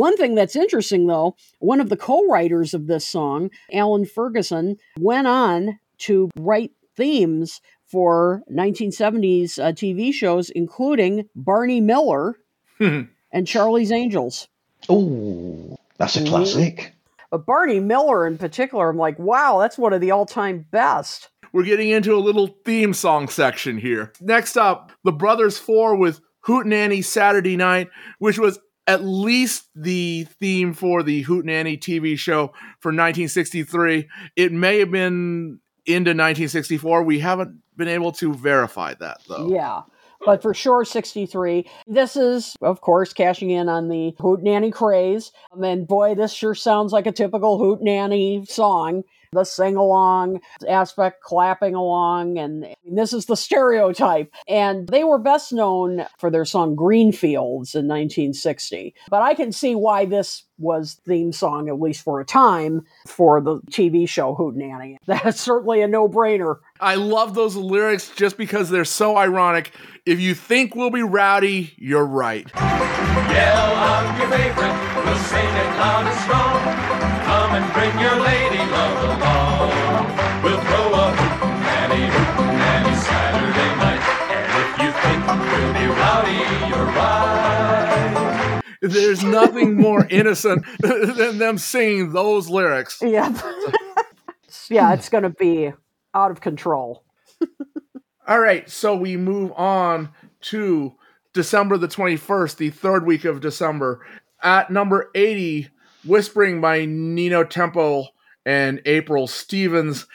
F: One thing that's interesting, though, one of the co writers of this song, Allyn Ferguson, went on to write themes for 1970s uh, TV shows, including Barney Miller and Charlie's Angels.
G: Oh, that's a classic.
F: But Barney Miller in particular, I'm like, wow, that's one of the all time best.
E: We're getting into a little theme song section here. Next up, the Brothers Four with Hootenanny Saturday Night, which was at least the theme for the Hootenanny TV show for 1963. It may have been into 1964. We haven't been able to verify that though.
F: Yeah. But for sure, 63. This is, of course, cashing in on the Hootenanny craze. And boy, this sure sounds like a typical Hootenanny song. The sing along aspect, clapping along, and this is the stereotype. And they were best known for their song Greenfields in 1960. But I can see why this was theme song, at least for a time, for the TV show Hootenanny. That's certainly a no brainer.
E: I love those lyrics just because they're so ironic. If you think we'll be rowdy, you're right.
I: Yell out your favorite, we'll sing it loud and strong. Come and bring your lady
E: There's nothing more innocent than them singing those lyrics.
F: Yeah. yeah, it's going to be out of control.
E: All right, so we move on to December the 21st, the third week of December. At number 80, Whispering by Nino Tempo and April Stevens.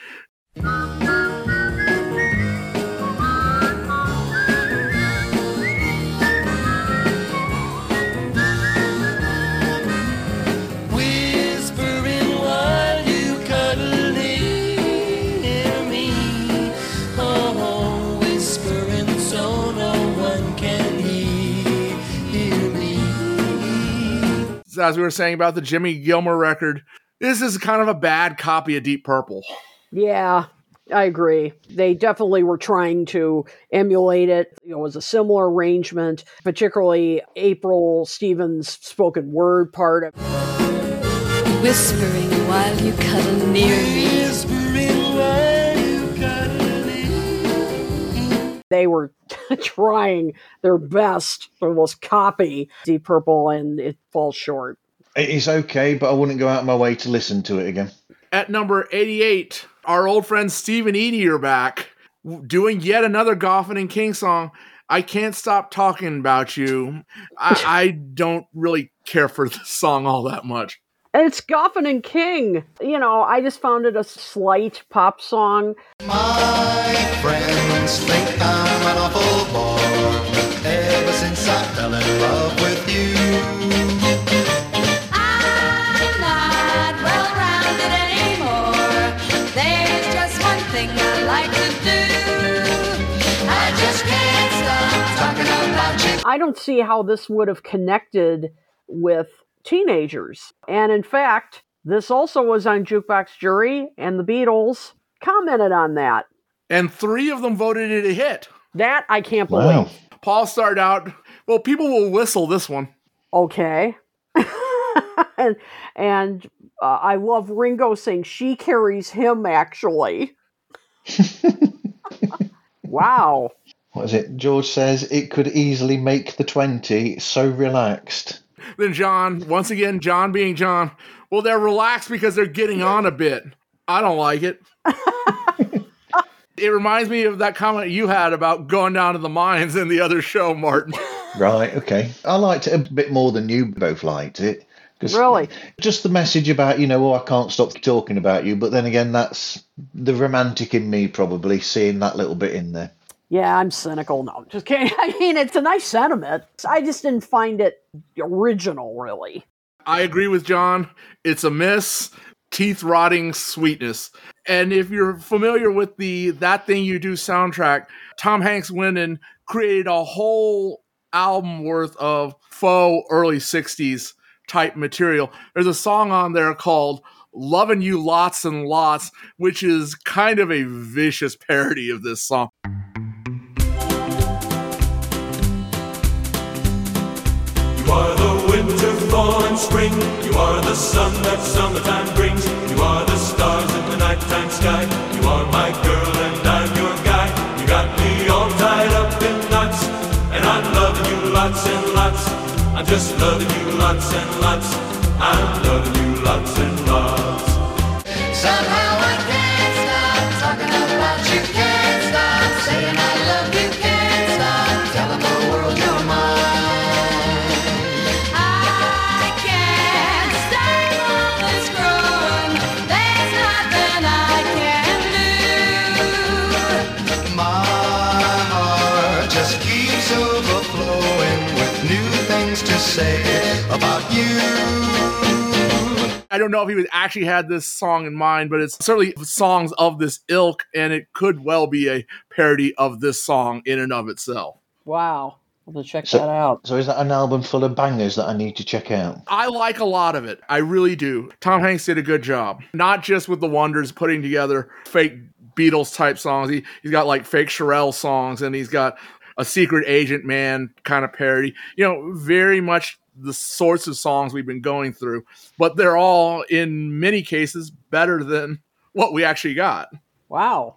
E: As we were saying about the Jimmy Gilmer record, this is kind of a bad copy of Deep Purple.
F: Yeah, I agree. They definitely were trying to emulate it. You know, it was a similar arrangement, particularly April Stevens' spoken word part.
H: Whispering while you cuddle near me.
I: Whispering while you cuddle near
F: They were trying their best to almost copy Deep Purple, and it falls short.
G: It is okay, but I wouldn't go out of my way to listen to it again.
E: At number 88, our old friend Steve and Eydie are back, doing yet another Goffin and King song. I can't stop talking about you. I, I don't really care for the song all that much.
F: And it's Goffin and King. You know, I just found it a slight pop song.
J: My friends think I'm an awful bore ever since I fell in love with you.
H: I'm not well rounded anymore. There's just one thing I like to do. I just can't stop talking about you.
F: I don't see how this would have connected with teenagers. And in fact, this also was on Jukebox Jury, and the Beatles commented on that.
E: And three of them voted it a hit.
F: That I can't believe.
G: Wow.
E: Paul started out, well, people will whistle this one.
F: Okay. and and uh, I love Ringo saying she carries him actually. wow.
G: What is it? George says it could easily make the 20 so relaxed.
E: Then John, once again, John being John, well, they're relaxed because they're getting on a bit. I don't like it. it reminds me of that comment you had about going down to the mines in the other show, Martin.
G: Right, okay. I liked it a bit more than you both liked it. 'Cause
F: Really?
G: Just the message about, you know, oh, I can't stop talking about you. But then again, that's the romantic in me probably seeing that little bit in there.
F: Yeah, I'm cynical. No, just kidding. I mean, it's a nice sentiment. I just didn't find it original, really.
E: I agree with John. It's a miss. Teeth rotting sweetness. And if you're familiar with the That Thing You Do soundtrack, Tom Hanks went and created a whole album worth of faux early 60s type material. There's a song on there called Loving You Lots and Lots, which is kind of a vicious parody of this song.
I: And spring. You are the sun that summertime brings. You are the stars in the nighttime sky. You are my girl and I'm your guy. You got me all tied up in knots. And I'm loving you lots and lots. I'm just loving you lots and lots. I'm loving you
J: say about you.
E: I don't know if he was actually had this song in mind, but it's certainly songs of this ilk, and it could well be a parody of this song in and of itself.
F: Wow. I'll have to check
G: So,
F: that out.
G: so is that an album full of bangers that I need to check out?
E: I like a lot of it. I really do. Tom Hanks did a good job, not just with the Wonders putting together fake Beatles type songs. He, he's got like fake Sherelle songs, and he's got a secret agent man kind of parody. You know, very much the sorts of songs we've been going through, but they're all in many cases better than what we actually got.
F: Wow.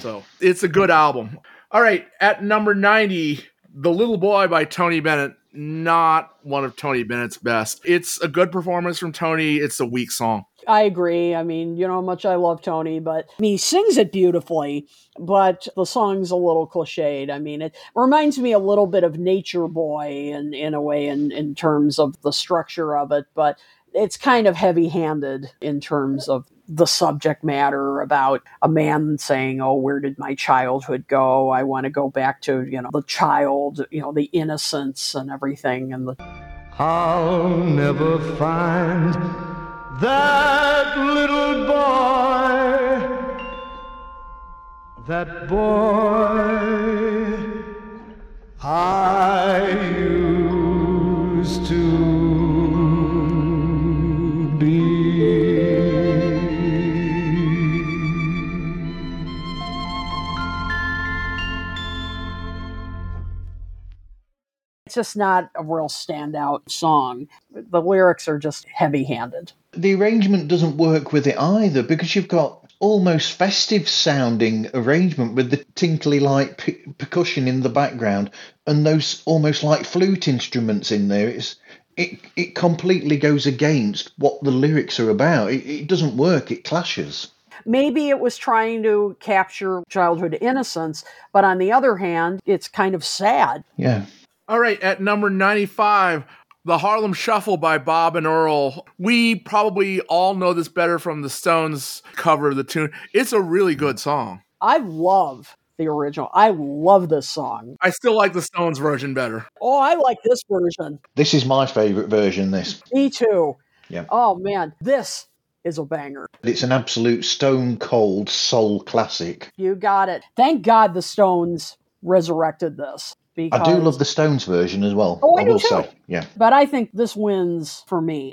E: So it's a good album. All right, at number 90, The Little Boy by Tony Bennett. Not one of Tony Bennett's best. It's a good performance from Tony. It's a weak song.
F: I agree. I mean, you know how much I love Tony, but he sings it beautifully, but the song's a little cliched. I mean, it reminds me a little bit of Nature Boy in, in a way, in, in terms of the structure of it, but it's kind of heavy handed in terms of the subject matter about a man saying, Oh, where did my childhood go? I want to go back to, you know, the child, you know, the innocence and everything. And the
T: I'll never find that little boy, that boy I used to
F: it's just not a real standout song. The lyrics are just heavy handed.
G: The arrangement doesn't work with it either because you've got almost festive sounding arrangement with the tinkly like p- percussion in the background and those almost like flute instruments in there. It's it it completely goes against what the lyrics are about. It, it doesn't work. It clashes.
F: Maybe it was trying to capture childhood innocence, but on the other hand, it's kind of sad.
G: Yeah.
E: All right, at number 95, The Harlem Shuffle by Bob and Earl. We probably all know this better from the Stones cover of the tune. It's a really good song.
F: I love the original. I love this song.
E: I still like the Stones version better.
F: Oh, I like this version.
G: This is my favourite version. This.
F: Me too.
G: Yeah.
F: Oh man, this is a banger.
G: It's an absolute stone cold soul classic.
F: You got it. Thank God the Stones resurrected this. Because,
G: I do love the Stones version as well.
F: Oh, I do
G: will
F: too.
G: say. Yeah.
F: But I think this wins for me.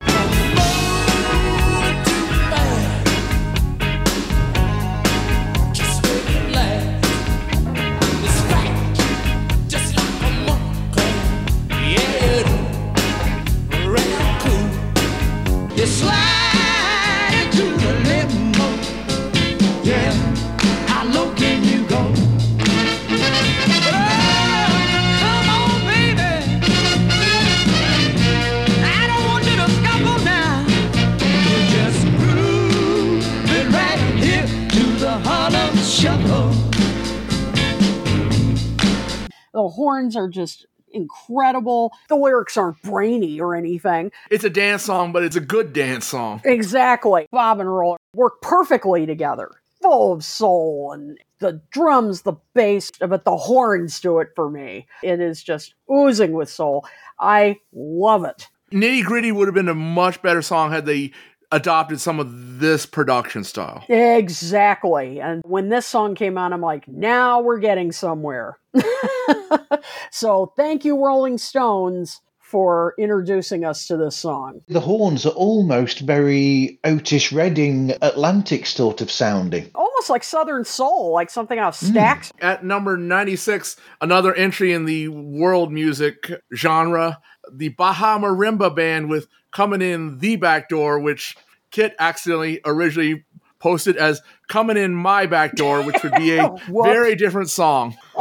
F: Horns are just incredible. The lyrics aren't brainy or anything.
E: It's a dance song, but it's a good dance song.
F: Exactly. Bob and Earl work perfectly together. full of soul and the drums, the bass, but the horns do it for me. It is just oozing with soul. I love it.
E: Nitty Gritty would have been a much better song had they adopted some of this production style.
F: Exactly. And when this song came out, I'm like, now we're getting somewhere. so thank you, Rolling Stones, for introducing us to this song.
G: The horns are almost very Otis Redding Atlantic sort of sounding.
F: Almost like Southern Soul, like something out of hmm. Stax.
E: At number 96, another entry in the world music genre, the Baja Marimba Band with Coming In the Back Door, which Kit accidentally originally posted as Coming In My Back Door, which would be a very different song.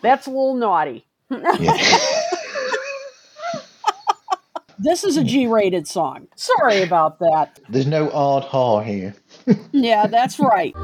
F: That's a little naughty. this is a G rated song. Sorry about that.
G: There's no odd ha here.
F: Yeah, that's right.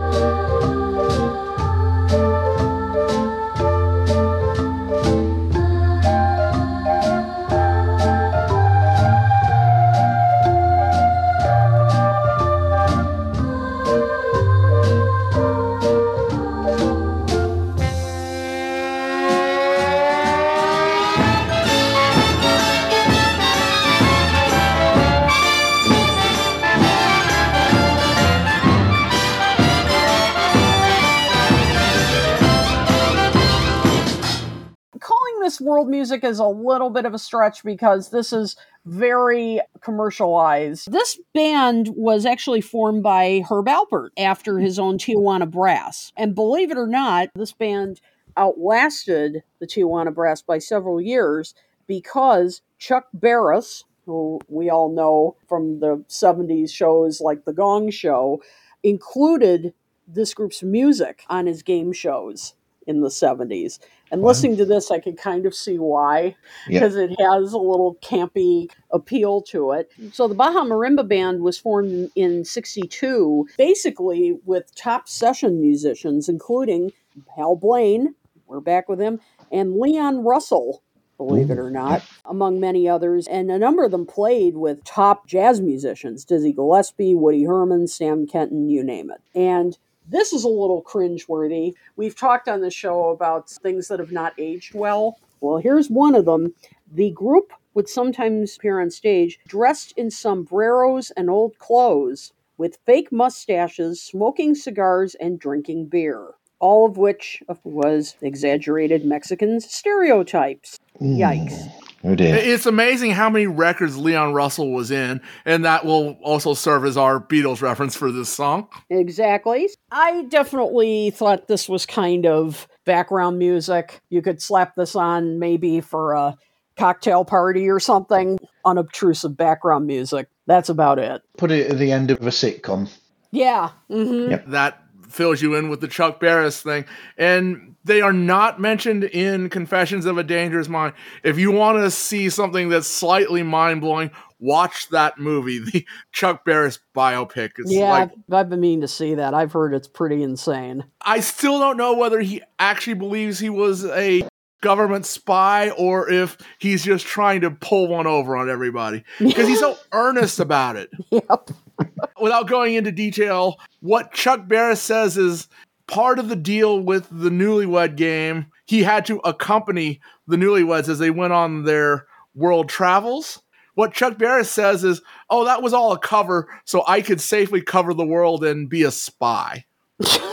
F: World music is a little bit of a stretch because this is very commercialized. This band was actually formed by Herb Alpert after his own Tijuana Brass. And believe it or not, this band outlasted the Tijuana Brass by several years because Chuck Barris, who we all know from the 70s shows like The Gong Show, included this group's music on his game shows in the 70s. And listening to this, I can kind of see why,
G: Yeah.
F: because it has a little campy appeal to it. So the Baja Marimba Band was formed in 62, basically with top session musicians, including Hal Blaine, we're back with him, and Leon Russell, believe it or not, among many others. And a number of them played with top jazz musicians Dizzy Gillespie, Woody Herman, Stan Kenton, you name it. And this is a little cringeworthy. We've talked on the show about things that have not aged well. Well, here's one of them. The group would sometimes appear on stage dressed in sombreros and old clothes, with fake mustaches, smoking cigars, and drinking beer. All of which was exaggerated Mexican stereotypes. Mm. Yikes.
G: Oh dear.
E: It's amazing how many records Leon Russell was in, and that will also serve as our Beatles reference for this song.
F: Exactly. I definitely thought this was kind of background music. You could slap this on maybe for a cocktail party or something. Unobtrusive background music. That's about it.
G: Put it at the end of a sitcom.
F: Yeah. hmm
E: That fills you in with the Chuck Barris thing. And they are not mentioned in Confessions of a Dangerous Mind. If you want to see something that's slightly mind blowing, watch that movie, the Chuck Barris biopic. It's
F: Yeah,
E: like
F: I've, I've been meaning to see that. I've heard it's pretty insane.
E: I still don't know whether he actually believes he was a government spy or if he's just trying to pull one over on everybody because he's so earnest about it.
F: Yep.
E: Without going into detail, what Chuck Barris says is part of the deal with the newlywed game. He had to accompany the newlyweds as they went on their world travels. What Chuck Barris says is, oh, that was all a cover so I could safely cover the world and be a spy.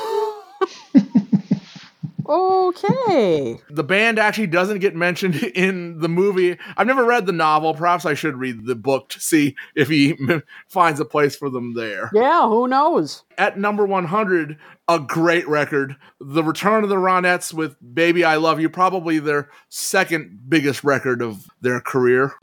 F: Okay.
E: The band actually doesn't get mentioned in the movie. I've never read the novel. Perhaps I should read the book to see if he finds a place for them there.
F: Yeah, who knows?
E: At number 100, a great record. The Return of the Ronettes with Baby I Love You, probably their second biggest record of their career.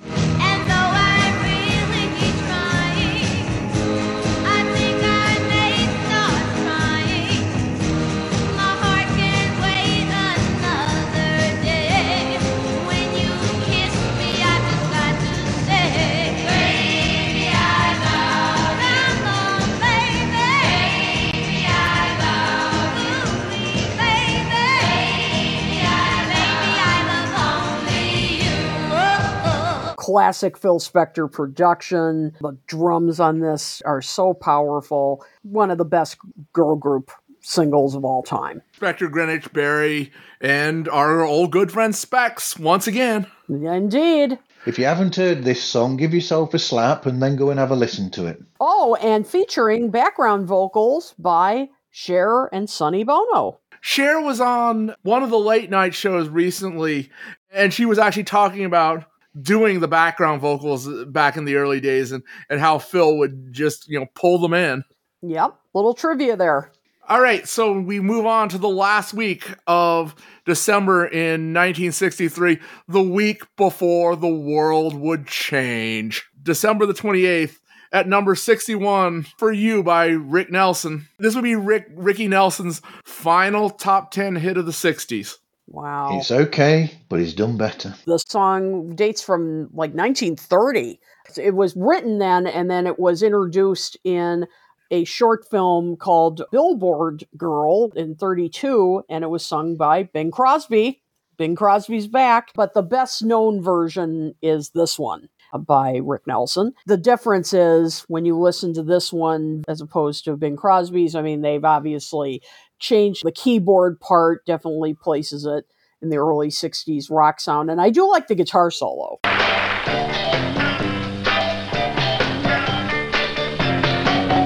F: Classic Phil Spector production. The drums on this are so powerful. One of the best girl group singles of all time.
E: Spector, Greenwich, Barry, and our old good friend Specs once again.
F: Indeed.
G: If you haven't heard this song, give yourself a slap and then go and have a listen to it.
F: Oh, and featuring background vocals by Cher and Sonny Bono.
E: Cher was on one of the late night shows recently, and she was actually talking about doing the background vocals back in the early days and, and how Phil would just, you know, pull them in.
F: Yep, little trivia there.
E: All right, so we move on to the last week of December in 1963, the week before the world would change. December the 28th, at number 61 for you by Rick Nelson. This would be Rick Ricky Nelson's final top 10 hit of the 60s.
F: Wow.
G: It's okay, but he's done better.
F: The song dates from like 1930. It was written then, and then it was introduced in a short film called Billboard Girl in 32, and it was sung by Bing Crosby. Bing Crosby's back, but the best known version is this one uh, by Rick Nelson. The difference is when you listen to this one as opposed to Bing Crosby's, I mean, they've obviously changed the keyboard part, definitely places it in the early 60s rock sound. And I do like the guitar solo.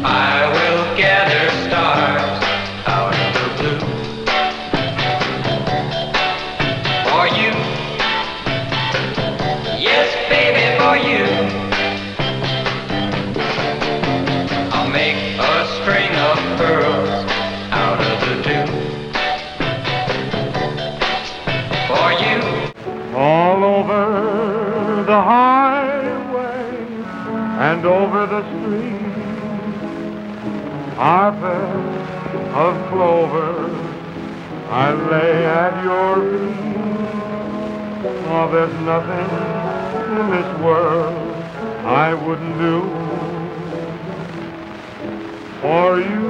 I: I will gather
T: and over the stream, Harvest of clover, I lay at your feet. Oh, there's nothing in this world I wouldn't do for you.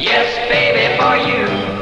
I: Yes, baby, for you.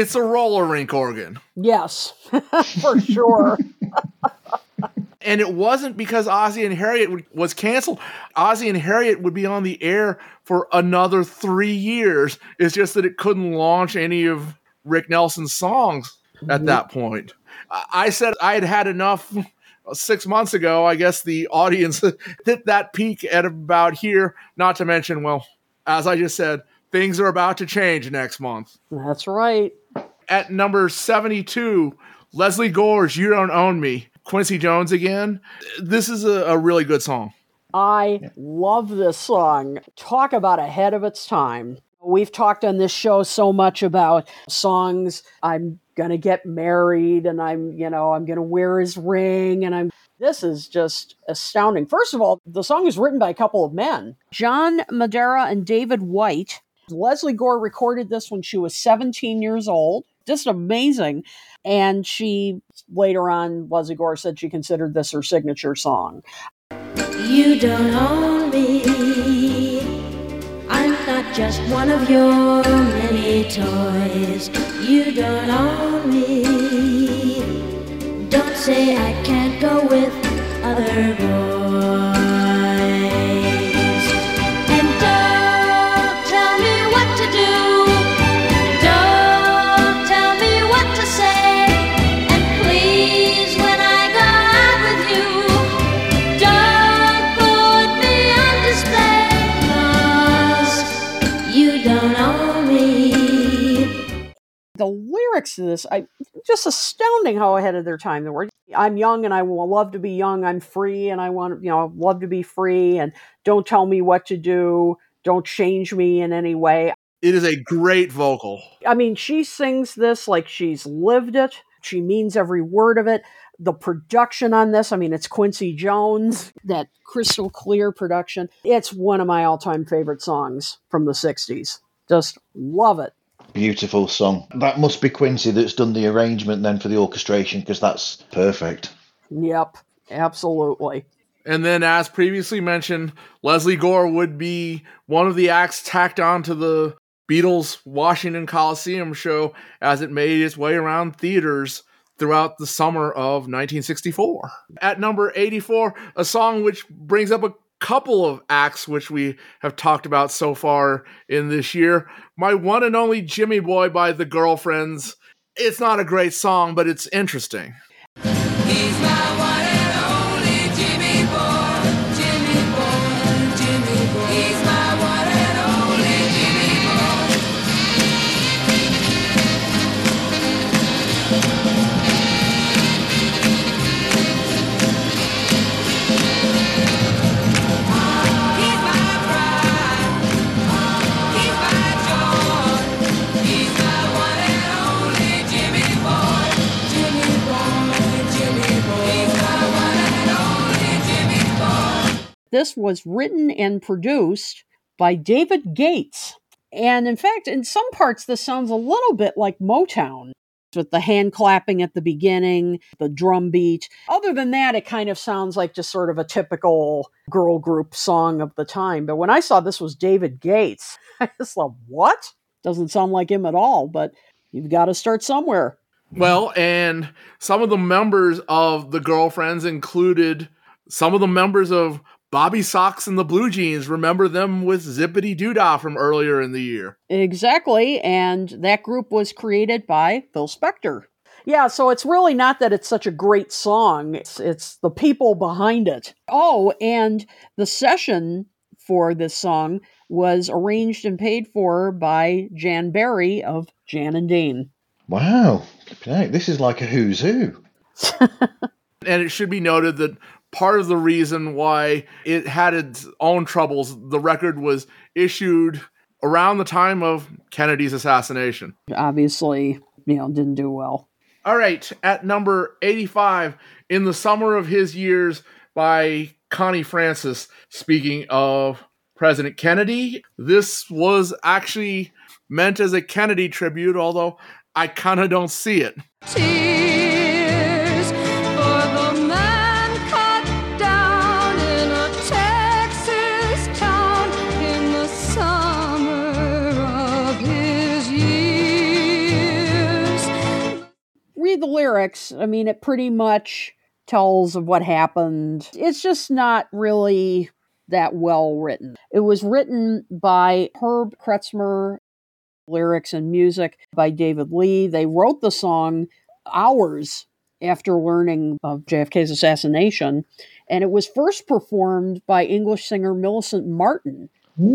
E: It's a roller rink organ.
F: Yes, for sure.
E: And it wasn't because Ozzie and Harriet was canceled. Ozzie and Harriet would be on the air for another three years. It's just that it couldn't launch any of Rick Nelson's songs at mm-hmm. that point. I I said I had had enough six months ago. I guess the audience hit that peak at about here. Not to mention, well, as I just said, things are about to change next month.
F: That's right.
E: At number 72, Lesley Gore's You Don't Own Me. Quincy Jones again. This is a, a really good song.
F: I love this song. Talk about ahead of its time. We've talked on this show so much about songs. I'm going to get married and I'm, you know, I'm going to wear his ring and I'm. This is just astounding. First of all, the song is written by a couple of men John Madara and David White. Lesley Gore recorded this when she was 17 years old. Just amazing. And she later on, Lesley Gore said she considered this her signature song.
Q: You don't own me. I'm not just one of your many toys. You don't own me. Don't say I can't go with other boys.
F: The lyrics to this, I just astounding how ahead of their time they were. I'm young and I will love to be young. I'm free and I want, you know, love to be free. And don't tell me what to do. Don't change me in any way.
E: It is a great vocal.
F: I mean, she sings this like she's lived it. She means every word of it. The production on this, I mean, it's Quincy Jones, that crystal clear production. It's one of my all time favorite songs from the 60s. Just love it.
G: Beautiful song. That must be Quincy that's done the arrangement then for the orchestration because that's perfect.
F: Yep, absolutely.
E: And then, as previously mentioned, Lesley Gore would be one of the acts tacked on to the Beatles Washington Coliseum show as it made its way around theaters throughout the summer of 1964. At number 84, a song which brings up a couple of acts which we have talked about so far in this year. My one and only Jimmy Boy by the Girlfriends. It's not a great song, but it's interesting.
F: This was written and produced by David Gates. And in fact, in some parts, this sounds a little bit like Motown with the hand clapping at the beginning, the drum beat. Other than that, it kind of sounds like just sort of a typical girl group song of the time. But when I saw this was David Gates, I was like, what? Doesn't sound like him at all, but you've got to start somewhere.
E: Well, and some of the members of the girlfriends included some of the members of Bob B. Soxx and the Blue Jeans. Remember them with Zippity Doodah from earlier in the year.
F: Exactly. And that group was created by Phil Spector. Yeah, so it's really not that it's such a great song, it's, it's the people behind it. Oh, and the session for this song was arranged and paid for by Jan Berry of Jan and Dean.
G: Wow. Flipping This is like a who's who.
E: And it should be noted that part of the reason why it had its own troubles, the record was issued around the time of Kennedy's assassination.
F: Obviously, you know, didn't do well.
E: All right, at number 85, In the Summer of His Years by Connie Francis. Speaking of President Kennedy, this was actually meant as a Kennedy tribute, although I kind of don't see it.
H: Tears the
F: lyrics. I mean, it pretty much tells of what happened. It's just not really that well written. It was written by Herb Kretzmer, lyrics and music by David Lee. They wrote the song hours after learning of JFK's assassination, and it was first performed by English singer Millicent Martin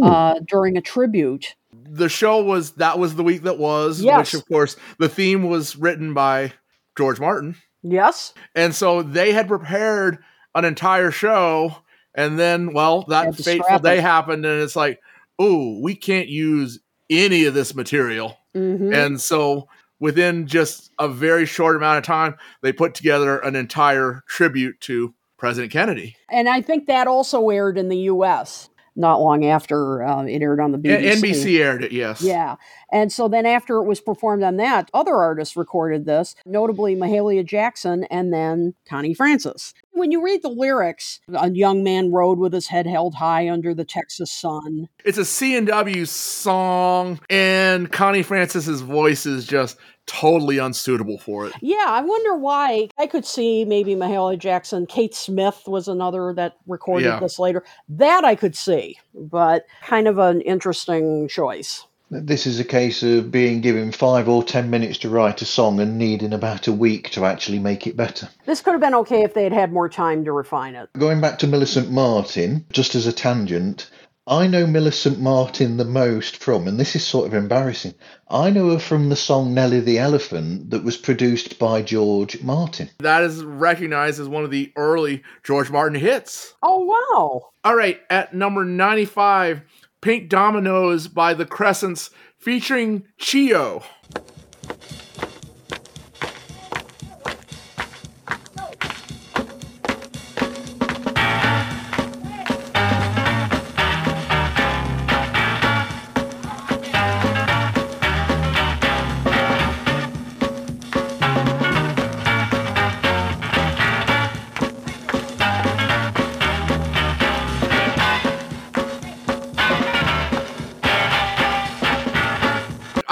F: uh, during a tribute.
E: The show was that was the week that was,
F: Yes.
E: which of course the theme was written by George Martin.
F: Yes.
E: And so they had prepared an entire show, and then, well, that fateful day
F: it.
E: happened, and it's like, oh, we can't use any of this material.
F: Mhm.
E: And so within just a very short amount of time, they put together an entire tribute to President Kennedy.
F: And I think that also aired in the U.S. not long after uh, it aired on the BBC.
E: NBC aired it, yes.
F: Yeah. And so then after it was performed on that, other artists recorded this, notably Mahalia Jackson and then Connie Francis. When you read the lyrics, a young man rode with his head held high under the Texas sun.
E: It's a C&W song, and Connie Francis's voice is just totally unsuitable for it.
F: Yeah, I wonder why. I could see maybe Mahalia Jackson. Kate Smith was another that recorded
G: Yeah.
F: this later. That I could see, but kind of an interesting choice.
G: This is a case of being given five or ten minutes to write a song and needing about a week to actually make it better.
F: This could have been okay if they had had more time to refine it.
G: Going back to Millicent Martin, just as a tangent, I know Millicent Martin the most from, and this is sort of embarrassing, I know her from the song Nellie the Elephant that was produced by George Martin.
E: That is recognized as one of the early George Martin hits.
F: Oh, wow.
E: All right, at number 95, Pink Dominoes by the Crescents featuring Chiyo.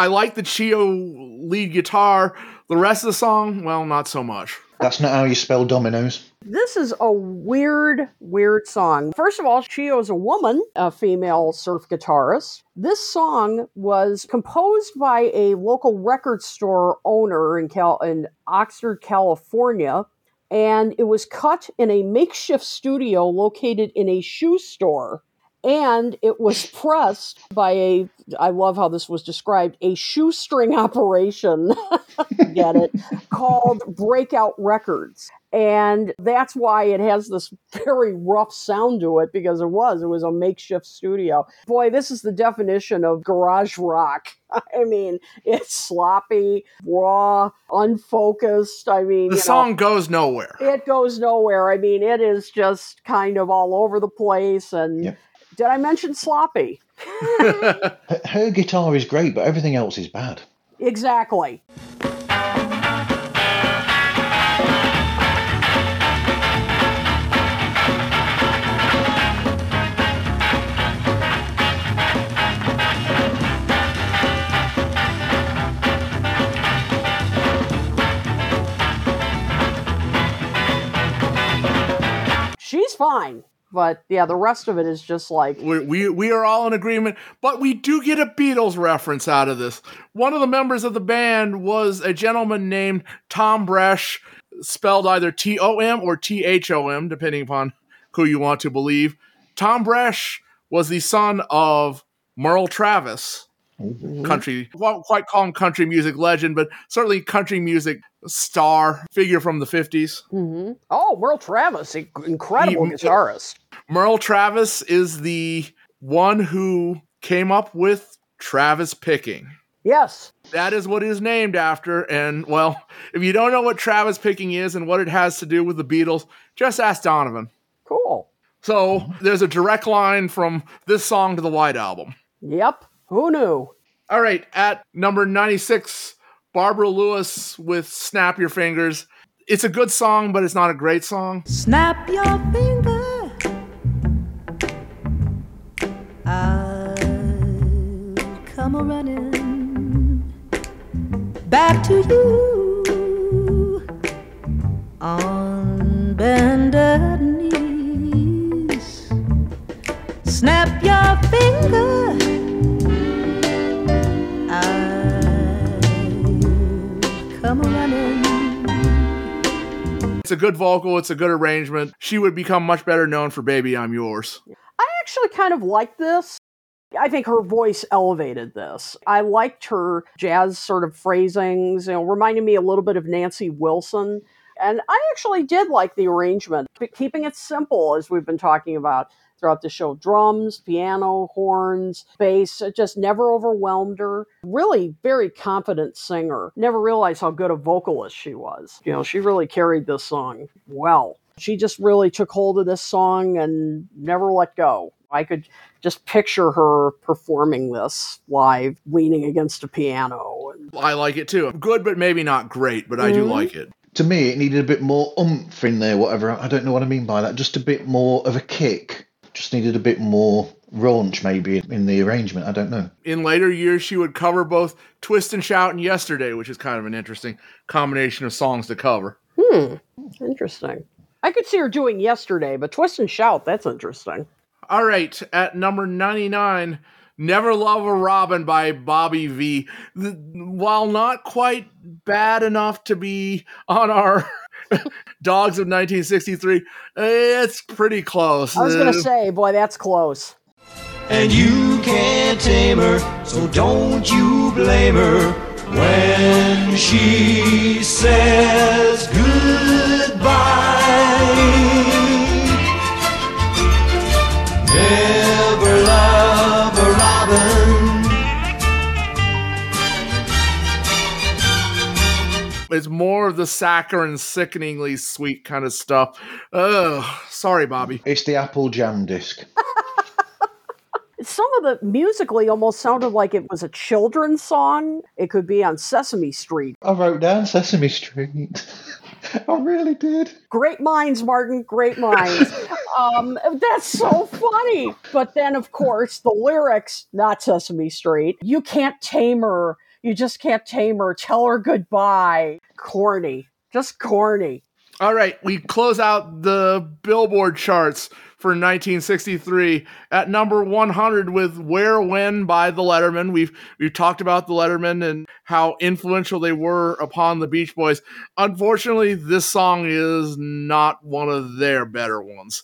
E: I like the Chiyo lead guitar. The rest of the song, well, not so much.
G: That's not how you spell dominoes.
F: This is a weird, weird song. First of all, Chiyo is a woman, a female surf guitarist. This song was composed by a local record store owner in, Cal- in Oxford, California, and it was cut in a makeshift studio located in a shoe store. And it was pressed by a, I love how this was described, a shoestring operation, get it, called Breakout Records. And that's why it has this very rough sound to it because it was. It was a makeshift studio. Boy, this is the definition of garage rock. I mean, it's sloppy, raw, unfocused. I mean,
E: The
F: you know,
E: song goes nowhere.
F: it goes nowhere. I mean, it is just kind of all over the place. And did I mention sloppy?
G: Her, her guitar is great, but everything else is bad.
F: Exactly. But yeah, the rest of it is just like
E: We, we we are all in agreement, but we do get a Beatles reference out of this. One of the members of the band was a gentleman named Tom Bresh, spelled either T O M or T H O M, depending upon who you want to believe. Tom Bresh was the son of Merle Travis, country, won't quite call him country music legend, but certainly country music star figure from the 50s.
F: hmm Oh, Merle Travis, incredible
E: He-
F: guitarist.
E: Merle Travis is the one who came up with Travis Picking.
F: Yes.
E: That is what it is named after. And well, if you don't know what Travis Picking is and what it has to do with the Beatles, just ask Donovan.
F: Cool.
E: So there's a direct line from this song to the White Album.
F: Yep. Who knew?
E: All right, at number 96, Barbara Lewis with Snap Your Fingers. It's a good song, but it's not a great song.
U: Snap your finger. Running back to you on bended knees. Snap your finger. I'll come running.
E: It's a good vocal, it's a good arrangement. She would become much better known for Baby I'm Yours.
F: I actually kind of like this. I think her voice elevated this. I liked her jazz sort of phrasings, you know, reminded me a little bit of Nancy Wilson. And I actually did like the arrangement, but keeping it simple, as we've been talking about throughout the show drums, piano, horns, bass. It just never overwhelmed her. Really very confident singer. Never realized how good a vocalist she was. You know, she really carried this song well. She just really took hold of this song and never let go. I could just picture her performing this live, leaning against a piano.
E: I like it too. Good, but maybe not great, but I do
F: Mhm.
E: like it.
G: To me, it needed a bit more oomph in there, whatever. I don't know what I mean by that. Just a bit more of a kick. Just needed a bit more raunch, maybe, in the arrangement. I don't know.
E: In later years, she would cover both Twist and Shout and Yesterday, which is kind of an interesting combination of songs to cover.
F: Hmm, interesting. I could see her doing yesterday, but Twist and Shout, that's interesting.
E: All right, at number 99, Never Love a Robin by Bobby Vee The- while not quite bad enough to be on our Dogs of 1963, it's pretty close.
F: I was going
E: Uh,
F: to say, boy, that's close.
I: And you can't tame her, so don't you blame her when she says goodbye. Never love a robin.
E: It's more of the saccharine, sickeningly sweet kind of stuff. Oh, sorry, Bobby.
G: It's the Apple Jam disc.
F: Some of the musically almost sounded like it was a children's song. It could be on Sesame Street.
G: I wrote down Sesame Street. I really did.
F: Great minds, Martin. Great minds. um, that's so funny. But then, of course, the lyrics, not Sesame Street. You can't tame her. You just can't tame her. Tell her goodbye. Corny. Just corny.
E: All right, we close out the Billboard charts for 1963 at number 100 with "Where When" by the Lettermen. We've we've talked about the Lettermen and how influential they were upon the Beach Boys. Unfortunately, this song is not one of their better ones.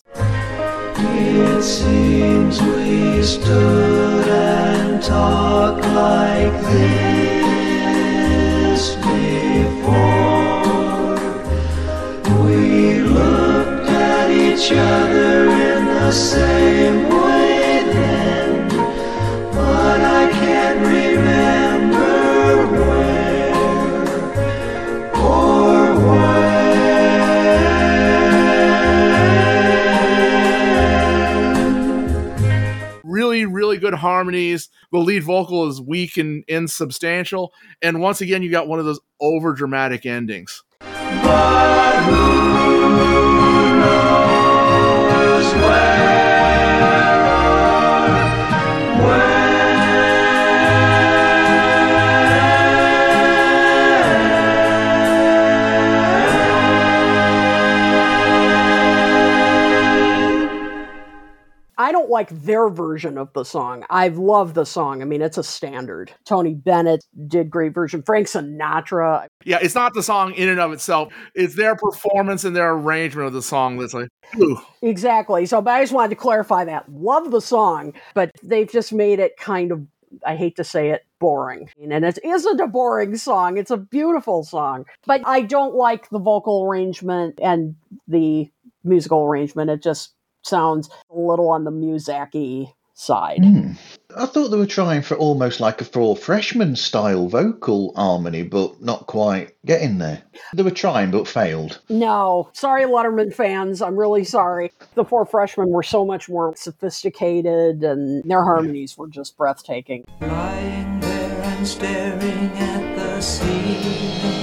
I: It seems we stood and talked like this before. We looked at each other in the same way then,
E: Really, really good harmonies. The lead vocal is weak and insubstantial, and once again, you got one of those over dramatic endings.
F: I don't like their version of the song. I love the song. I mean, it's a standard. Tony Bennett did great version. Frank Sinatra.
E: Yeah, it's not the song in and of itself. It's their performance and their arrangement of the song that's like, ooh.
F: Exactly. So, but I just wanted to clarify that. Love the song, but they've just made it kind of, I hate to say it, boring. And it isn't a boring song. It's a beautiful song. But I don't like the vocal arrangement and the musical arrangement. It just sounds a little on the Muzak side.
G: Hmm. I thought they were trying for almost like a Four Freshmen style vocal harmony, but not quite getting there. They were trying but failed.
F: No, sorry, Lettermen fans. I'm really sorry. The four freshmen were so much more sophisticated, and their harmonies were just breathtaking.
I: Lying there and staring at the ceiling,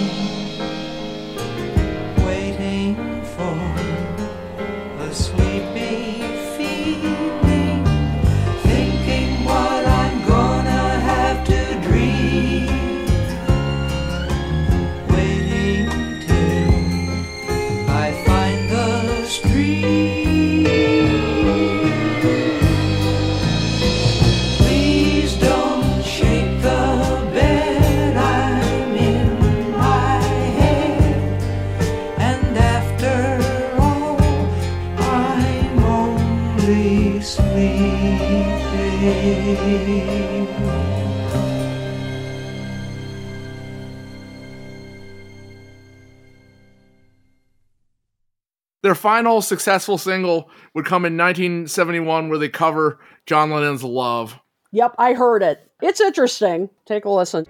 E: Their final successful single would come in 1971 where they cover John Lennon's Love.
F: Yep, I heard it. It's interesting. Take a listen.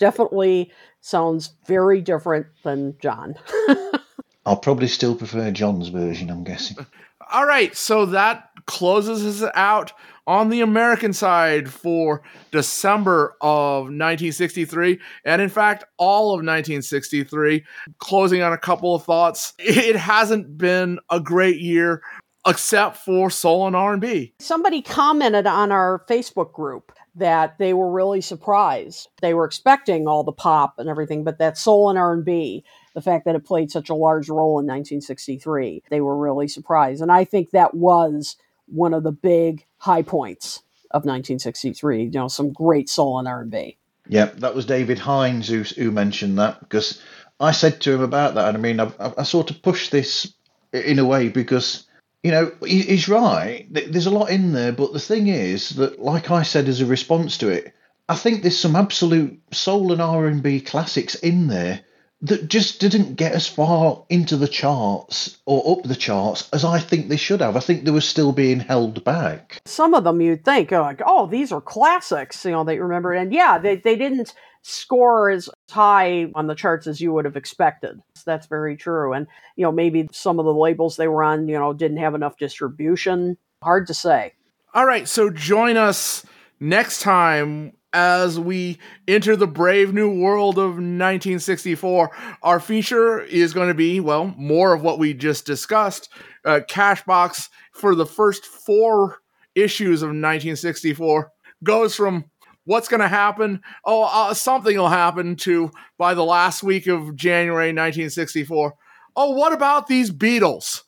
F: Definitely sounds very different than John.
G: I'll probably still prefer John's version, I'm guessing.
E: All right, so that closes us out on the American side for December of 1963, and in fact, all of 1963. Closing on a couple of thoughts, it hasn't been a great year except for soul and R&B.
F: Somebody commented on our Facebook group that they were really surprised. They were expecting all the pop and everything, but that soul and R&B, the fact that it played such a large role in 1963, they were really surprised. And I think that was one of the big high points of 1963. You know, some great soul and R&B.
G: Yeah, that was David Hines who, who mentioned that because I said to him about that. And I mean, I, I, I sort of pushed this in a way because, you know, he's right. There's a lot in there. But the thing is that, like I said as a response to it, I think there's some absolute soul and R&B classics in there that just didn't get as far into the charts or up the charts as I think they should have. I think they were still being held back.
F: Some of them you'd think, oh, like, oh, these are classics, you know, you remember. And yeah, they, they didn't score as high on the charts as you would have expected. That's very true. And, you know, maybe some of the labels they were on, you know, didn't have enough distribution. Hard to say.
E: All right, so join us next time as we enter the brave new world of 1964. Our feature is going to be, well, more of what we just discussed. Uh, Cashbox for the first four issues of 1964 goes from what's going to happen, oh, uh, something will happen, to by the last week of January 1964. Oh, what about these Beatles?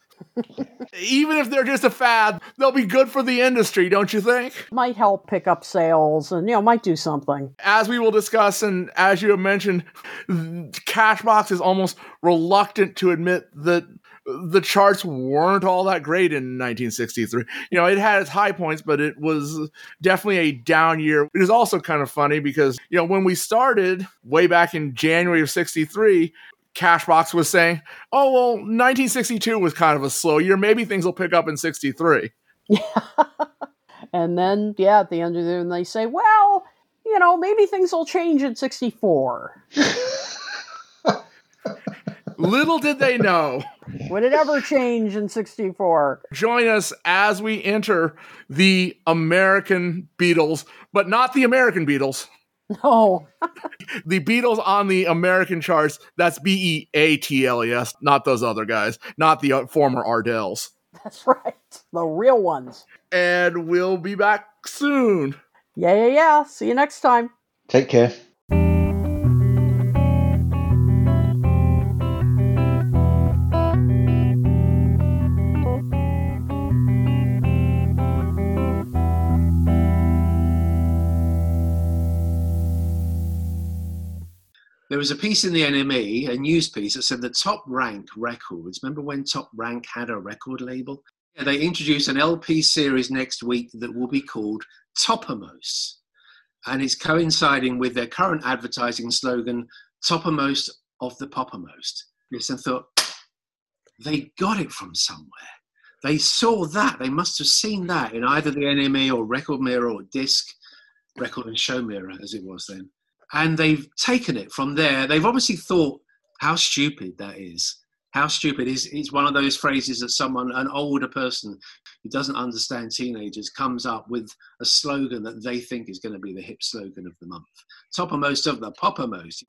E: Even if they're just a fad, they'll be good for the industry, don't you think?
F: Might help pick up sales and, you know, might do something.
E: As we will discuss, and as you have mentioned, Cashbox is almost reluctant to admit that the charts weren't all that great in 1963. You know, it had its high points, but it was definitely a down year. It is also kind of funny because, you know, when we started way back in January of 63, Cashbox was saying, oh, well, 1962 was kind of a slow year. Maybe things will pick up in 63.
F: And then, yeah, at the end of the year, they say, well, you know, maybe things will change in 64.
E: Little did they know.
F: Would it ever change in 64?
E: Join us as we enter the American Beatles, but not the American Beatles.
F: No.
E: the Beatles on the American charts. That's B E A T L E S, not those other guys, not the uh, former Ardells.
F: That's right. The real ones.
E: And we'll be back soon.
F: Yeah, yeah, yeah. See you next time.
G: Take care.
A: There was a piece in the NME, a news piece that said the Top Rank Records. Remember when Top Rank had a record label? Yeah, they introduced an LP series next week that will be called Toppermost. And it's coinciding with their current advertising slogan, Toppermost of the Poppermost. Yes, and thought, they got it from somewhere. They saw that. They must have seen that in either the NME or Record Mirror or Disc, Record and Show Mirror as it was then and they've taken it from there. They've obviously thought how stupid that is. How stupid is is one of those phrases that someone, an older person who doesn't understand teenagers, comes up with a slogan that they think is going to be the hip slogan of the month. Toppermost of the poppermost.